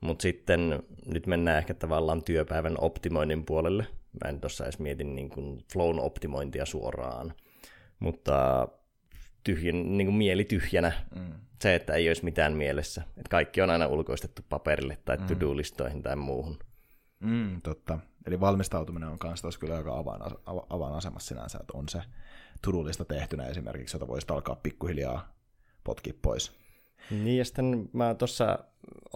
[SPEAKER 1] Mutta sitten nyt mennään ehkä tavallaan työpäivän optimoinnin puolelle. Mä en tuossa edes mietin niin kuin flown optimointia suoraan. Mutta tyhjän, niin kuin mieli tyhjänä. Mm. Se, että ei olisi mitään mielessä. Että kaikki on aina ulkoistettu paperille tai mm. to-do-listoihin tai muuhun.
[SPEAKER 2] Mm, totta. Eli valmistautuminen on myös kyllä aika avainasemassa sinänsä, että on se to-do-lista tehtynä esimerkiksi, jota voisi alkaa pikkuhiljaa potkia pois.
[SPEAKER 1] Niin ja sitten mä tuossa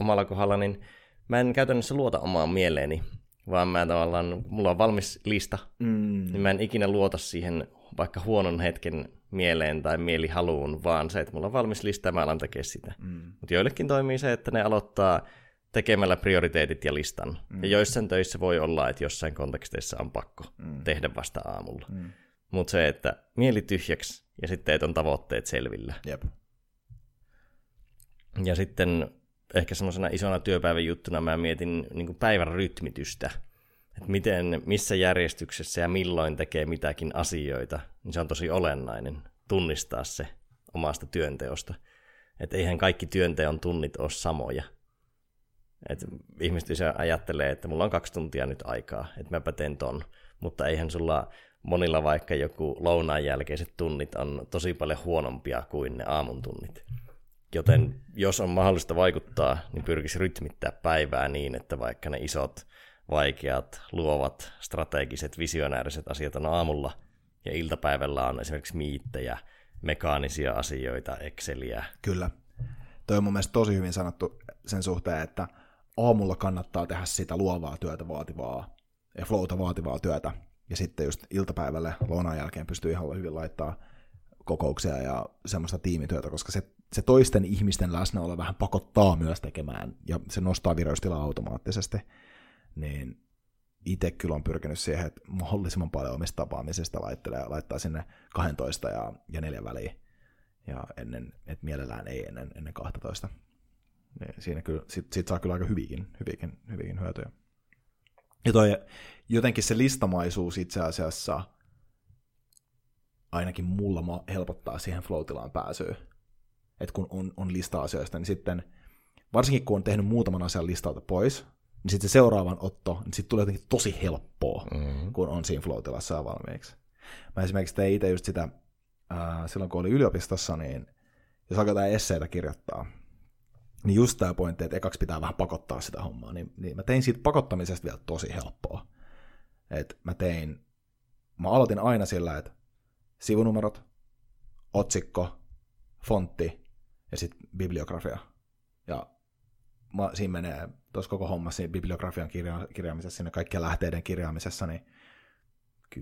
[SPEAKER 1] omalla kohdalla, niin mä en käytännössä luota omaan mieleeni, vaan mä tavallaan, mulla on valmis lista, mm. niin mä en ikinä luota siihen vaikka huonon hetken mieleen tai mielihaluun, vaan se, että mulla on valmis lista ja mä alan tekemään sitä. Mm. Mutta joillekin toimii se, että ne aloittaa tekemällä prioriteetit ja listan. Mm. Ja joissain töissä voi olla, että jossain konteksteissa on pakko mm. tehdä vasta aamulla. Mm. Mutta se, että mieli tyhjäksi ja sitten on tavoitteet selvillä.
[SPEAKER 2] Jep.
[SPEAKER 1] Ja sitten ehkä semmoisena isona työpäivän juttuna mä mietin niin päivän rytmitystä. että miten, missä järjestyksessä ja milloin tekee mitäkin asioita, niin se on tosi olennainen tunnistaa se omasta työnteosta. Että eihän kaikki työnteon tunnit ole samoja. Et ihmiset ajattelee, että mulla on kaksi tuntia nyt aikaa, että mäpä teen ton. Mutta eihän sulla monilla vaikka joku lounaan jälkeiset tunnit on tosi paljon huonompia kuin ne aamun tunnit. Joten jos on mahdollista vaikuttaa, niin pyrkisi rytmittää päivää niin, että vaikka ne isot, vaikeat, luovat, strategiset, visionääriset asiat on aamulla ja iltapäivällä on esimerkiksi miittejä, mekaanisia asioita, Exceliä.
[SPEAKER 2] Kyllä. Toi on mun mielestä tosi hyvin sanottu sen suhteen, että aamulla kannattaa tehdä sitä luovaa työtä vaativaa ja flowta vaativaa työtä, ja sitten just iltapäivälle lounaan jälkeen pystyy ihan hyvin laittaa kokouksia ja semmoista tiimityötä, koska se, se toisten ihmisten läsnäolo vähän pakottaa myös tekemään, ja se nostaa vireystilaa automaattisesti, niin itse kyllä on pyrkinyt siihen, että mahdollisimman paljon omista tapaamisista laittelee, laittaa sinne 12 ja, ja 4 väliin, ja ennen, että mielellään ei ennen, ennen 12. Niin siinä kyllä, sit, sit saa kyllä aika hyvinkin, hyvinkin, hyvinkin hyötyjä. Ja toi, jotenkin se listamaisuus itse asiassa ainakin mulla helpottaa siihen flow pääsyä. Että kun on, on lista asioista, niin sitten varsinkin kun on tehnyt muutaman asian listalta pois, niin sitten se seuraavan otto, niin sitten tulee jotenkin tosi helppoa, mm-hmm. kun on siinä flow valmiiksi. Mä esimerkiksi tein itse just sitä, äh, silloin kun oli yliopistossa, niin jos alkaa jotain esseitä kirjoittaa, niin just tämä pointti, että ekaksi pitää vähän pakottaa sitä hommaa, niin, niin mä tein siitä pakottamisesta vielä tosi helppoa. Et mä tein, mä aloitin aina sillä, että sivunumerot, otsikko, fontti ja sitten bibliografia. Ja mä, siinä menee tuossa koko hommassa siinä bibliografian kirja, kirjaamisessa, siinä kaikkien lähteiden kirjaamisessa, niin 10-15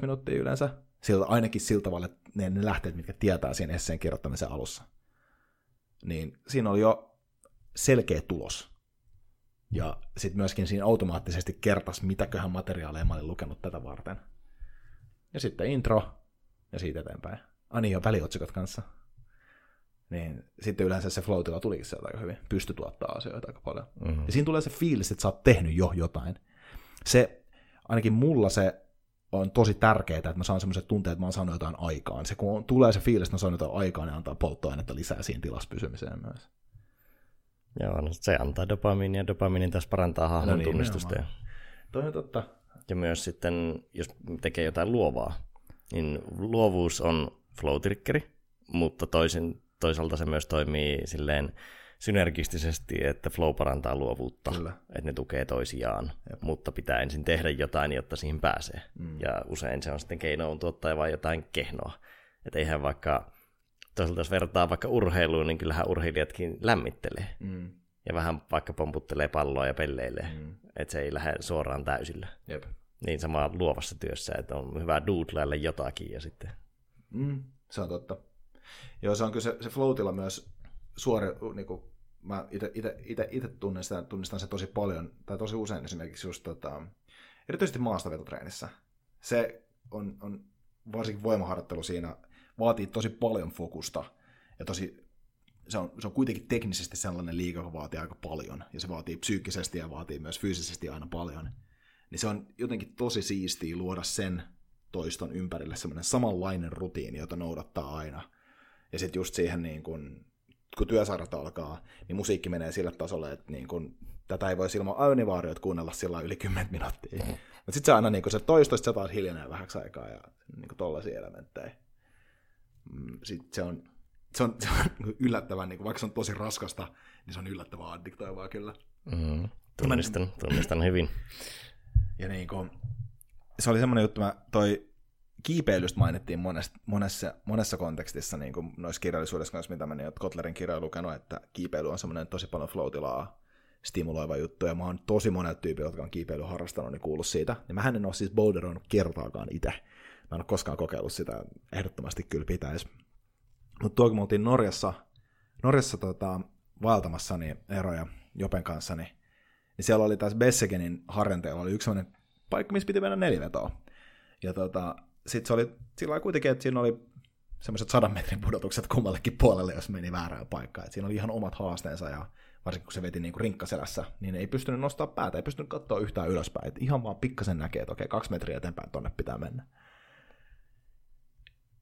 [SPEAKER 2] minuuttia yleensä. Siltä, ainakin sillä tavalla, että ne, ne lähteet, mitkä tietää siinä esseen kirjoittamisen alussa. Niin siinä oli jo selkeä tulos. Ja sitten myöskin siinä automaattisesti kertas, mitäköhän materiaaleja mä olin lukenut tätä varten. Ja sitten intro, ja siitä eteenpäin. Ani niin, jo väliotsikot kanssa. Niin sitten yleensä se flow tulikin sieltä aika hyvin. Pysty tuottaa asioita aika paljon. Mm-hmm. Ja siinä tulee se fiilis, että sä oot tehnyt jo jotain. Se, ainakin mulla se on tosi tärkeää, että mä saan semmoiset tunteet, että mä oon saanut jotain aikaan. Se kun tulee se fiilis, että mä saan jotain aikaan, niin antaa polttoainetta lisää siinä tilassa pysymiseen myös.
[SPEAKER 1] Joo, no se antaa dopamiinia ja dopamiini taas parantaa hahmon no niin, tunnistusta. Ja...
[SPEAKER 2] Toi on totta.
[SPEAKER 1] Ja myös sitten, jos tekee jotain luovaa, niin luovuus on flow mutta toisin, toisaalta se myös toimii silleen synergistisesti, että flow parantaa luovuutta, Kyllä. että ne tukee toisiaan, Jep. mutta pitää ensin tehdä jotain, jotta siihen pääsee. Mm. Ja usein se on sitten keino tuottaa vain jotain kehnoa. Että eihän vaikka toisaalta jos vertaa vaikka urheiluun, niin kyllähän urheilijatkin lämmittelee. Mm. Ja vähän vaikka pomputtelee palloa ja pelleilee. Mm. Että se ei lähde suoraan täysillä.
[SPEAKER 2] Jep.
[SPEAKER 1] Niin sama luovassa työssä, että on hyvä doodlailla jotakin ja sitten...
[SPEAKER 2] Mm, se on totta. Joo, se on kyllä se, se floatilla myös suori, niin kuin, mä itse tunnistan, tunnistan se tosi paljon, tai tosi usein esimerkiksi just tota, erityisesti maastavetotreenissä. Se on, on varsinkin voimaharjoittelu siinä vaatii tosi paljon fokusta ja tosi, se on, se on kuitenkin teknisesti sellainen liiga, joka vaatii aika paljon ja se vaatii psyykkisesti ja vaatii myös fyysisesti aina paljon. Niin se on jotenkin tosi siistiä luoda sen toiston ympärille semmoinen samanlainen rutiini, jota noudattaa aina. Ja sitten just siihen niin kun, kun työsarjat alkaa, niin musiikki menee sille tasolle, että niin kun, tätä ei voi ilman aunivaarioita kuunnella sillä yli 10 minuuttia. Mm. Mutta sitten se aina niin se toisto, se taas hiljenee vähäksi aikaa ja niin tollaisia elementtejä. Mm, sit se on, se on, se on yllättävän, niin kuin, vaikka se on tosi raskasta, niin se on yllättävän addiktoivaa kyllä.
[SPEAKER 1] Mm, tunnistan, tunnistan hyvin.
[SPEAKER 2] Ja niin kuin, se oli semmoinen juttu, mä toi kiipeilystä mainittiin monessa, monessa, monessa kontekstissa niin kuin noissa kirjallisuudessa kanssa, mitä mä niin, Kotlerin kirjoja lukenut, että kiipeily on semmoinen tosi paljon flow stimuloiva juttu, ja mä oon tosi monet tyypit, jotka on kiipeily harrastanut, niin kuullut siitä. Ja mä en ole siis boulderoinut kertaakaan itse. Mä en ole koskaan kokeillut sitä, ehdottomasti kyllä pitäisi. Mutta tuo kun me oltiin Norjassa, Norjassa tota, vaeltamassa niin eroja Jopen kanssa, niin, niin siellä oli taas Bessegenin harjanteella oli yksi sellainen paikka, missä piti mennä nelivetoa. Ja tota, sitten se oli sillä kuitenkin, että siinä oli semmoiset sadan metrin pudotukset kummallekin puolelle, jos meni väärään paikkaan. Et siinä oli ihan omat haasteensa ja varsinkin kun se veti niin kuin rinkkaselässä, niin ei pystynyt nostaa päätä, ei pystynyt katsoa yhtään ylöspäin. Et ihan vaan pikkasen näkee, että okei, kaksi metriä eteenpäin tonne pitää mennä.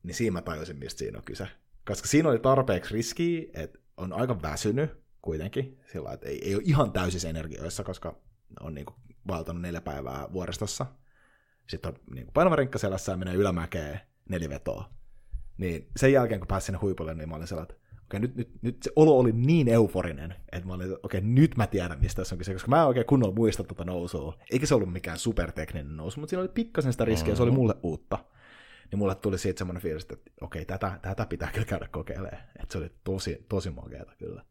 [SPEAKER 2] Niin siinä mä tajusin, mistä siinä on kyse. Koska siinä oli tarpeeksi riskiä, että on aika väsynyt kuitenkin, sillä että ei, ei ole ihan täysissä energioissa, koska on niin kuin valtanut neljä päivää vuoristossa. Sitten on niin painava rinkkaselässä ja menee ylämäkeen neljä vetoa. Niin sen jälkeen, kun pääsin sinne huipulle, niin mä olin sellainen, että okei, nyt, nyt, nyt se olo oli niin euforinen, että mä olin, okei, nyt mä tiedän, mistä tässä on kyse, koska mä en oikein kunnolla muista tuota nousua. Eikä se ollut mikään supertekninen nousu, mutta siinä oli pikkasen sitä riskiä, mm-hmm. se oli mulle uutta. Niin mulle tuli siitä semmoinen fiilis, että okei, tätä, tätä pitää kyllä käydä kokeilemaan. Että se oli tosi, tosi makeata kyllä.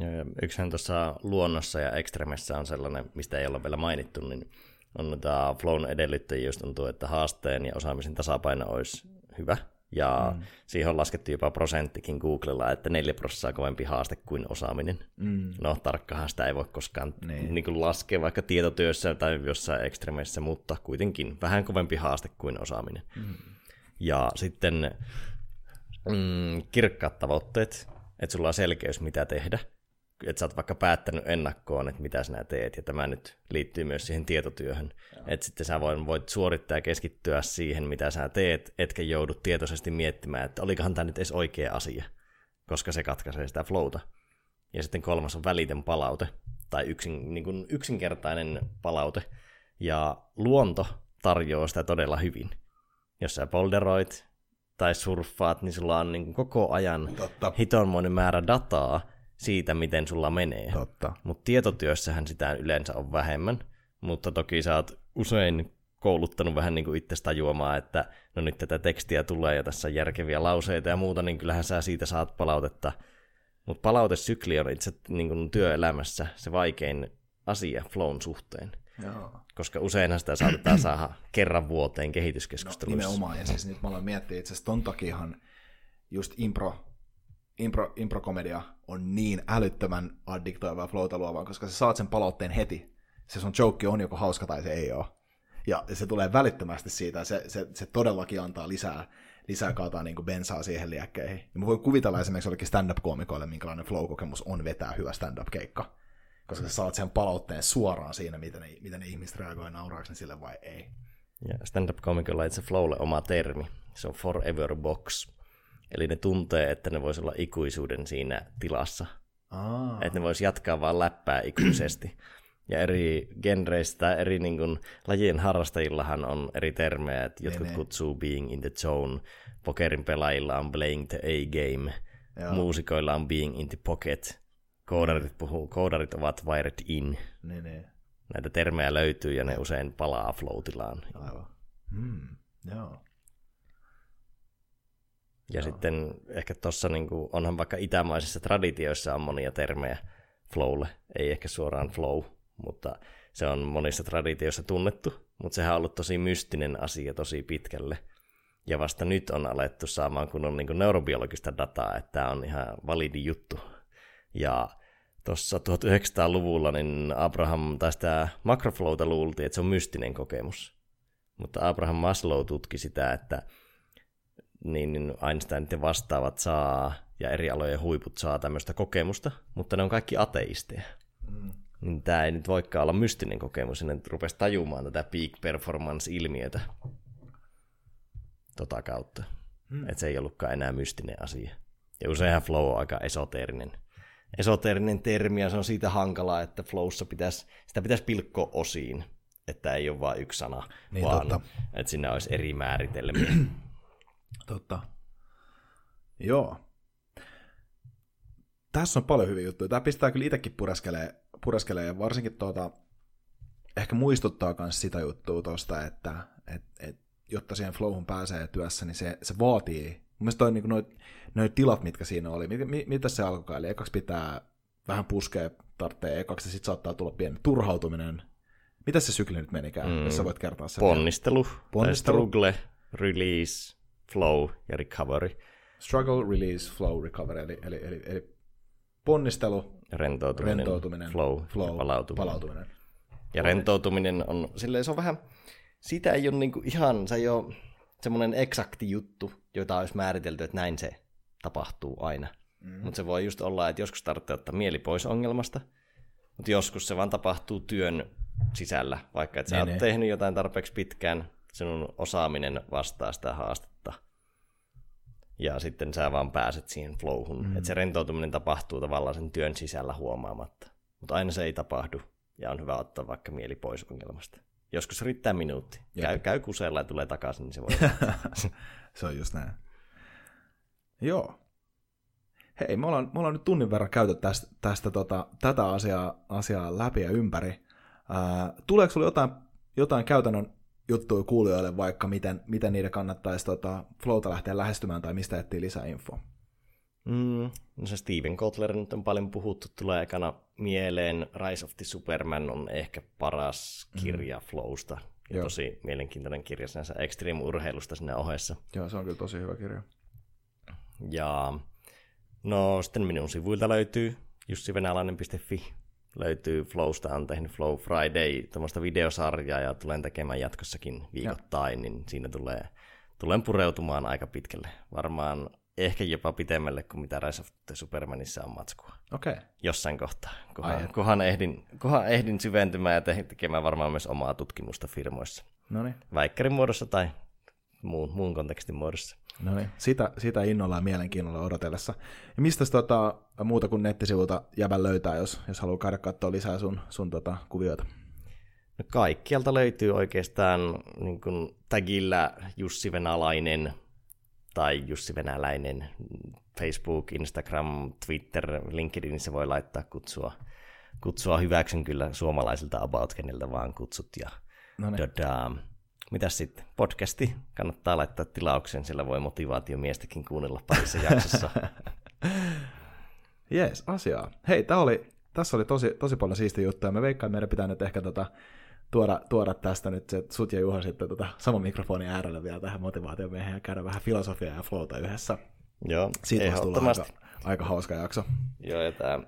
[SPEAKER 1] Ja yksihän tuossa luonnossa ja ekstremessä on sellainen, mistä ei ole vielä mainittu, niin on tämä flown edellyttäjiä, jos tuntuu, että haasteen ja osaamisen tasapaino olisi hyvä. Ja mm. siihen on laskettu jopa prosenttikin Googlella, että 4 prosenttia kovempi haaste kuin osaaminen. Mm. No, tarkkahan sitä ei voi koskaan niin. Niin kuin laskea vaikka tietotyössä tai jossain ekstremeissä, mutta kuitenkin vähän kovempi haaste kuin osaaminen. Mm. Ja sitten mm, kirkkaat tavoitteet, että sulla on selkeys, mitä tehdä että sä oot vaikka päättänyt ennakkoon, että mitä sinä teet, ja tämä nyt liittyy myös siihen tietotyöhön. Että sitten sä voit, voit suorittaa ja keskittyä siihen, mitä sä teet, etkä joudu tietoisesti miettimään, että olikohan tämä nyt edes oikea asia, koska se katkaisee sitä flowta. Ja sitten kolmas on välitön palaute, tai yksin, niin kuin yksinkertainen palaute, ja luonto tarjoaa sitä todella hyvin. Jos sä polderoit tai surffaat, niin sulla on niin koko ajan Totta. hitonmoinen määrä dataa, siitä, miten sulla menee.
[SPEAKER 2] Totta.
[SPEAKER 1] Mutta tietotyössähän sitä yleensä on vähemmän, mutta toki sä oot usein kouluttanut vähän niin kuin itse tajuamaan, että no nyt tätä tekstiä tulee ja tässä on järkeviä lauseita ja muuta, niin kyllähän sä siitä saat palautetta. Mutta palautesykli on itse niin kuin työelämässä se vaikein asia flown suhteen.
[SPEAKER 2] Joo.
[SPEAKER 1] Koska useinhan sitä saatetaan saada kerran vuoteen kehityskeskusteluissa.
[SPEAKER 2] No, nimenomaan, ja siis nyt mä aloin miettiä itse asiassa ton takiahan just impro impro, improkomedia on niin älyttömän addiktoivaa ja luovaa, koska sä saat sen palautteen heti. Se sun joke on joko hauska tai se ei ole. Ja se tulee välittömästi siitä, se, se, se todellakin antaa lisää, lisää kaataa niin bensaa siihen liekkeihin. Ja mä voin kuvitella esimerkiksi jollekin stand-up-koomikoille, minkälainen flow-kokemus on vetää hyvä stand-up-keikka. Koska sä saat sen palautteen suoraan siinä, miten ne, miten ne ihmiset reagoivat, nauraako sille vai ei.
[SPEAKER 1] Ja stand-up-koomikolla itse flowlle oma termi. Se on forever box Eli ne tuntee, että ne voisi olla ikuisuuden siinä tilassa.
[SPEAKER 2] Aa.
[SPEAKER 1] Että ne voisi jatkaa vaan läppää ikuisesti. Ja eri genreistä, eri niin kuin, lajien harrastajillahan on eri termejä, että jotkut ne, kutsuu being in the zone, pokerin pelaajilla on playing the A-game, Joo. muusikoilla on being in the pocket, koodarit, puhuu, koodarit ovat wired in.
[SPEAKER 2] Ne, ne.
[SPEAKER 1] Näitä termejä löytyy ja ne usein palaa floatilaan.
[SPEAKER 2] Aivan. Hmm. Joo.
[SPEAKER 1] Ja Joo. sitten ehkä tuossa niin onhan vaikka itämaisissa traditioissa on monia termejä flowlle, ei ehkä suoraan flow, mutta se on monissa traditioissa tunnettu, mutta sehän on ollut tosi mystinen asia tosi pitkälle. Ja vasta nyt on alettu saamaan kunnon niin neurobiologista dataa, että tämä on ihan validi juttu. Ja tuossa 1900-luvulla niin Abraham, tai sitä makroflowta luultiin, että se on mystinen kokemus. Mutta Abraham Maslow tutki sitä, että niin, niin Einsteinit ja vastaavat saa, ja eri alojen huiput saa tämmöistä kokemusta, mutta ne on kaikki ateisteja. Mm. Niin tämä ei nyt voikaan olla mystinen kokemus, ne rupesi tajumaan tätä peak performance-ilmiötä tota kautta. Mm. Että se ei ollutkaan enää mystinen asia. Ja useinhan flow on aika esoteerinen, esoteerinen termi, ja se on siitä hankalaa, että flowssa pitäisi, sitä pitäisi pilkkoa osiin, että ei ole vain yksi sana, niin, vaan totta. että siinä olisi eri määritelmiä.
[SPEAKER 2] Totta. Joo. Tässä on paljon hyviä juttuja. Tämä pistää kyllä itsekin pureskelee, pureskelee ja varsinkin tuota, ehkä muistuttaa myös sitä juttua tuosta, että et, et, jotta siihen flowhun pääsee työssä, niin se, se vaatii. Mun mielestä toi, niin noit, noit tilat, mitkä siinä oli, mit, mit, mitä se alkoi? Eli ekaksi pitää vähän puskea, tarvitsee ekaksi, ja sitten saattaa tulla pieni turhautuminen. Mitä se sykli nyt menikään, mm. jos sä voit kertoa sen?
[SPEAKER 1] Ponnistelu, Ponnistelu. struggle, release, flow ja recovery.
[SPEAKER 2] Struggle, release, flow, recovery, eli, eli, eli, eli ponnistelu,
[SPEAKER 1] rentoutuminen,
[SPEAKER 2] rentoutuminen
[SPEAKER 1] flow, flow ja palautuminen.
[SPEAKER 2] palautuminen.
[SPEAKER 1] Ja rentoutuminen on, silleen se on vähän, sitä ei ole niinku ihan, se ei ole semmoinen eksakti juttu, jota olisi määritelty, että näin se tapahtuu aina. Mm. Mutta se voi just olla, että joskus tarvitsee ottaa mieli pois ongelmasta, mutta joskus se vaan tapahtuu työn sisällä, vaikka et sä oot tehnyt jotain tarpeeksi pitkään, sinun osaaminen vastaa sitä haastetta. Ja sitten sä vaan pääset siihen flowhun. Mm. Että se rentoutuminen tapahtuu tavallaan sen työn sisällä huomaamatta. Mutta aina se ei tapahdu, ja on hyvä ottaa vaikka mieli pois ongelmasta. Joskus riittää minuutti. Käy, käy kusella ja tulee takaisin, niin se voi
[SPEAKER 2] Se on just näin. Joo. Hei, me ollaan, me ollaan nyt tunnin verran käyty tästä, tästä tota, tätä asiaa, asiaa läpi ja ympäri. Ää, tuleeko sinulle jotain, jotain käytännön juttuja kuulijoille vaikka, miten, miten niiden kannattaisi tota, Flowta lähteä lähestymään tai mistä etsii lisää infoa?
[SPEAKER 1] Mm, no se Steven Kotler nyt on paljon puhuttu, tulee ekana mieleen. Rise of the Superman on ehkä paras mm. kirja mm. Flowsta. Ja Joo. tosi mielenkiintoinen kirja sinänsä Extreme-urheilusta sinne ohessa.
[SPEAKER 2] Joo, se on kyllä tosi hyvä kirja.
[SPEAKER 1] Ja no sitten minun sivuilta löytyy jussivenäläinen.fi löytyy Flowsta, on tehnyt Flow Friday, tämmöistä videosarjaa ja tulen tekemään jatkossakin viikoittain, ja. niin siinä tulee, tulen pureutumaan aika pitkälle. Varmaan ehkä jopa pitemmälle kuin mitä Rise of the Supermanissa on matskua.
[SPEAKER 2] Okei. Okay.
[SPEAKER 1] Jossain kohtaa. Kunhan, kunhan, ehdin, kunhan ehdin syventymään ja te- tekemään varmaan myös omaa tutkimusta firmoissa.
[SPEAKER 2] Noniin.
[SPEAKER 1] Väikkärin muodossa tai muun, muun kontekstin muodossa.
[SPEAKER 2] No niin, sitä, sitä innolla ja mielenkiinnolla odotellessa. Ja mistä tota, muuta kuin nettisivulta jäbän löytää, jos, jos haluaa käydä katsoa lisää sun, sun tota, kuvioita?
[SPEAKER 1] No kaikkialta löytyy oikeastaan niin kuin tagillä Jussi Venäläinen tai Jussi Venäläinen Facebook, Instagram, Twitter, LinkedIn, se voi laittaa kutsua, kutsua hyväksyn kyllä suomalaisilta about, keneltä vaan kutsut. Ja, no niin. Mitäs sitten? Podcasti kannattaa laittaa tilauksen, sillä voi motivaatiomiestäkin kuunnella parissa jaksossa.
[SPEAKER 2] Jees, asiaa. Hei, tää oli, tässä oli tosi, tosi paljon siistiä juttuja. Me veikkaan, että meidän pitää nyt ehkä tota, tuoda, tuoda tästä nyt se, sut ja Juha sitten tota, saman mikrofonin äärellä vielä tähän motivaatiomiehen ja käydä vähän filosofiaa ja flowta yhdessä.
[SPEAKER 1] Joo,
[SPEAKER 2] Siitä ehdottomasti. Aika, aika hauska jakso.
[SPEAKER 1] Joo, ja tää,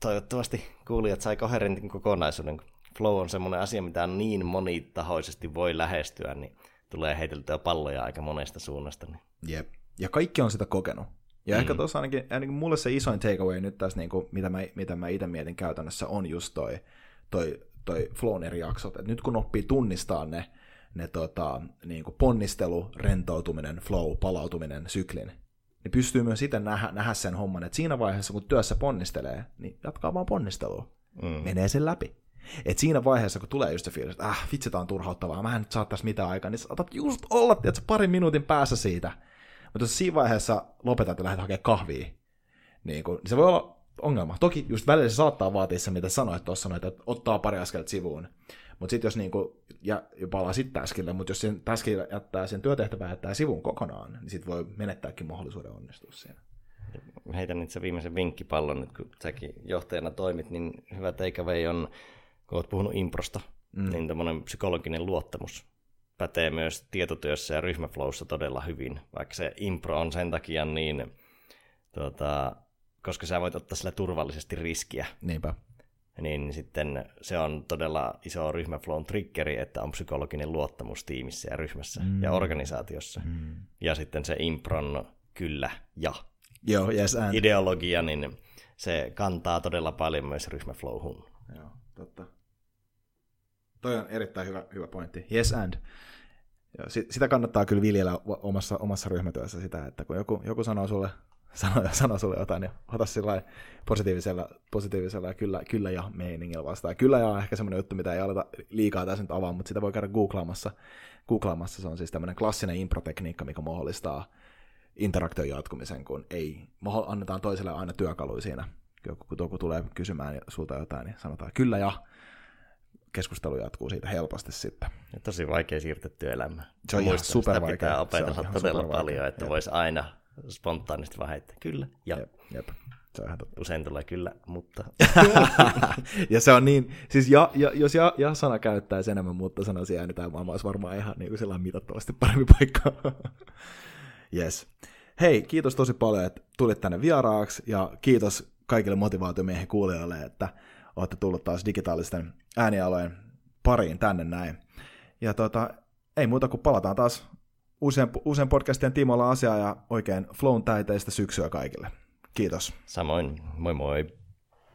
[SPEAKER 1] toivottavasti kuulijat sai koherentin kokonaisuuden, flow on semmoinen asia, mitä niin monitahoisesti voi lähestyä, niin tulee heiteltyä palloja aika monesta suunnasta. Niin.
[SPEAKER 2] Jep. Ja kaikki on sitä kokenut. Ja mm. ehkä tuossa ainakin, ainakin mulle se isoin takeaway nyt tässä, niin kuin, mitä mä, mitä mä itse mietin käytännössä, on just toi, toi, toi flown eri jaksot. Et nyt kun oppii tunnistaa ne, ne tota, niin kuin ponnistelu, rentoutuminen, flow, palautuminen, syklin, niin pystyy myös sitten nähdä, nähdä sen homman, että siinä vaiheessa, kun työssä ponnistelee, niin jatkaa vaan ponnistelua. Mm. Menee sen läpi. Et siinä vaiheessa, kun tulee just se fiilis, että äh, vitsi, tää on turhauttavaa, mä en nyt saa tässä mitään aikaa, niin saatat just olla, tiedätkö, parin minuutin päässä siitä. Mutta jos siinä vaiheessa lopetat ja lähdet hakemaan kahvia, niin, kun, niin se voi olla ongelma. Toki just välillä se saattaa vaatia se, mitä sanoit tuossa, että ottaa pari askelta sivuun. Mutta sitten jos niinku, ja, palaa sitten täskille, mutta jos sen täskille jättää sen työtehtävää jättää sivuun kokonaan, niin sitten voi menettääkin mahdollisuuden onnistua siinä.
[SPEAKER 1] Heitän itse viimeisen vinkkipallon, nyt kun säkin johtajana toimit, niin hyvä takeaway on kun olet puhunut improsta, mm. niin tämmöinen psykologinen luottamus pätee myös tietotyössä ja ryhmäflowssa todella hyvin, vaikka se impro on sen takia niin, tuota, koska sä voit ottaa sillä turvallisesti riskiä.
[SPEAKER 2] Niinpä.
[SPEAKER 1] Niin sitten se on todella iso ryhmäflown triggeri, että on psykologinen luottamus tiimissä ja ryhmässä mm. ja organisaatiossa. Mm. Ja sitten se impron kyllä ja
[SPEAKER 2] Joo, yes, and.
[SPEAKER 1] ideologia, niin se kantaa todella paljon myös ryhmäflowhun.
[SPEAKER 2] Joo, totta. Toi on erittäin hyvä, hyvä pointti. Yes and. Sitä kannattaa kyllä viljellä omassa, omassa ryhmätyössä sitä, että kun joku, joku sanoo sulle sanoo, sanoo sulle jotain, niin ota sillä positiivisella, positiivisella ja kyllä, kyllä ja meiningillä vastaan. Kyllä ja on ehkä semmoinen juttu, mitä ei aleta liikaa tässä nyt avaa, mutta sitä voi käydä googlaamassa. Googlaamassa se on siis tämmöinen klassinen improtekniikka, mikä mahdollistaa interaktion jatkumisen, kun ei, annetaan toiselle aina työkaluja siinä. Kun joku tulee kysymään sulta jotain, niin sanotaan kyllä ja keskustelu jatkuu siitä helposti sitten.
[SPEAKER 1] Ja tosi vaikea siirtyä työelämään.
[SPEAKER 2] Se on ihan super sitä
[SPEAKER 1] pitää opetella todella paljon, että voisi aina spontaanisti vaan heittää kyllä. Ja
[SPEAKER 2] jep, jep. Se on ihan totta.
[SPEAKER 1] Usein tulee kyllä, mutta...
[SPEAKER 2] ja se on niin, siis ja, ja, jos ja, ja sana käyttäisi enemmän mutta sanoisi ääni tai maailma olisi varmaan ihan niin kuin sellainen mitattavasti parempi paikka. yes. Hei, kiitos tosi paljon, että tulit tänne vieraaksi ja kiitos kaikille motivaatiomiehen kuulijoille, että olette tullut taas digitaalisten äänialojen pariin tänne näin. Ja tota, ei muuta kuin palataan taas uusien, uusien podcastien tiimoilla asiaa ja oikein flown täiteistä syksyä kaikille. Kiitos.
[SPEAKER 1] Samoin, moi moi.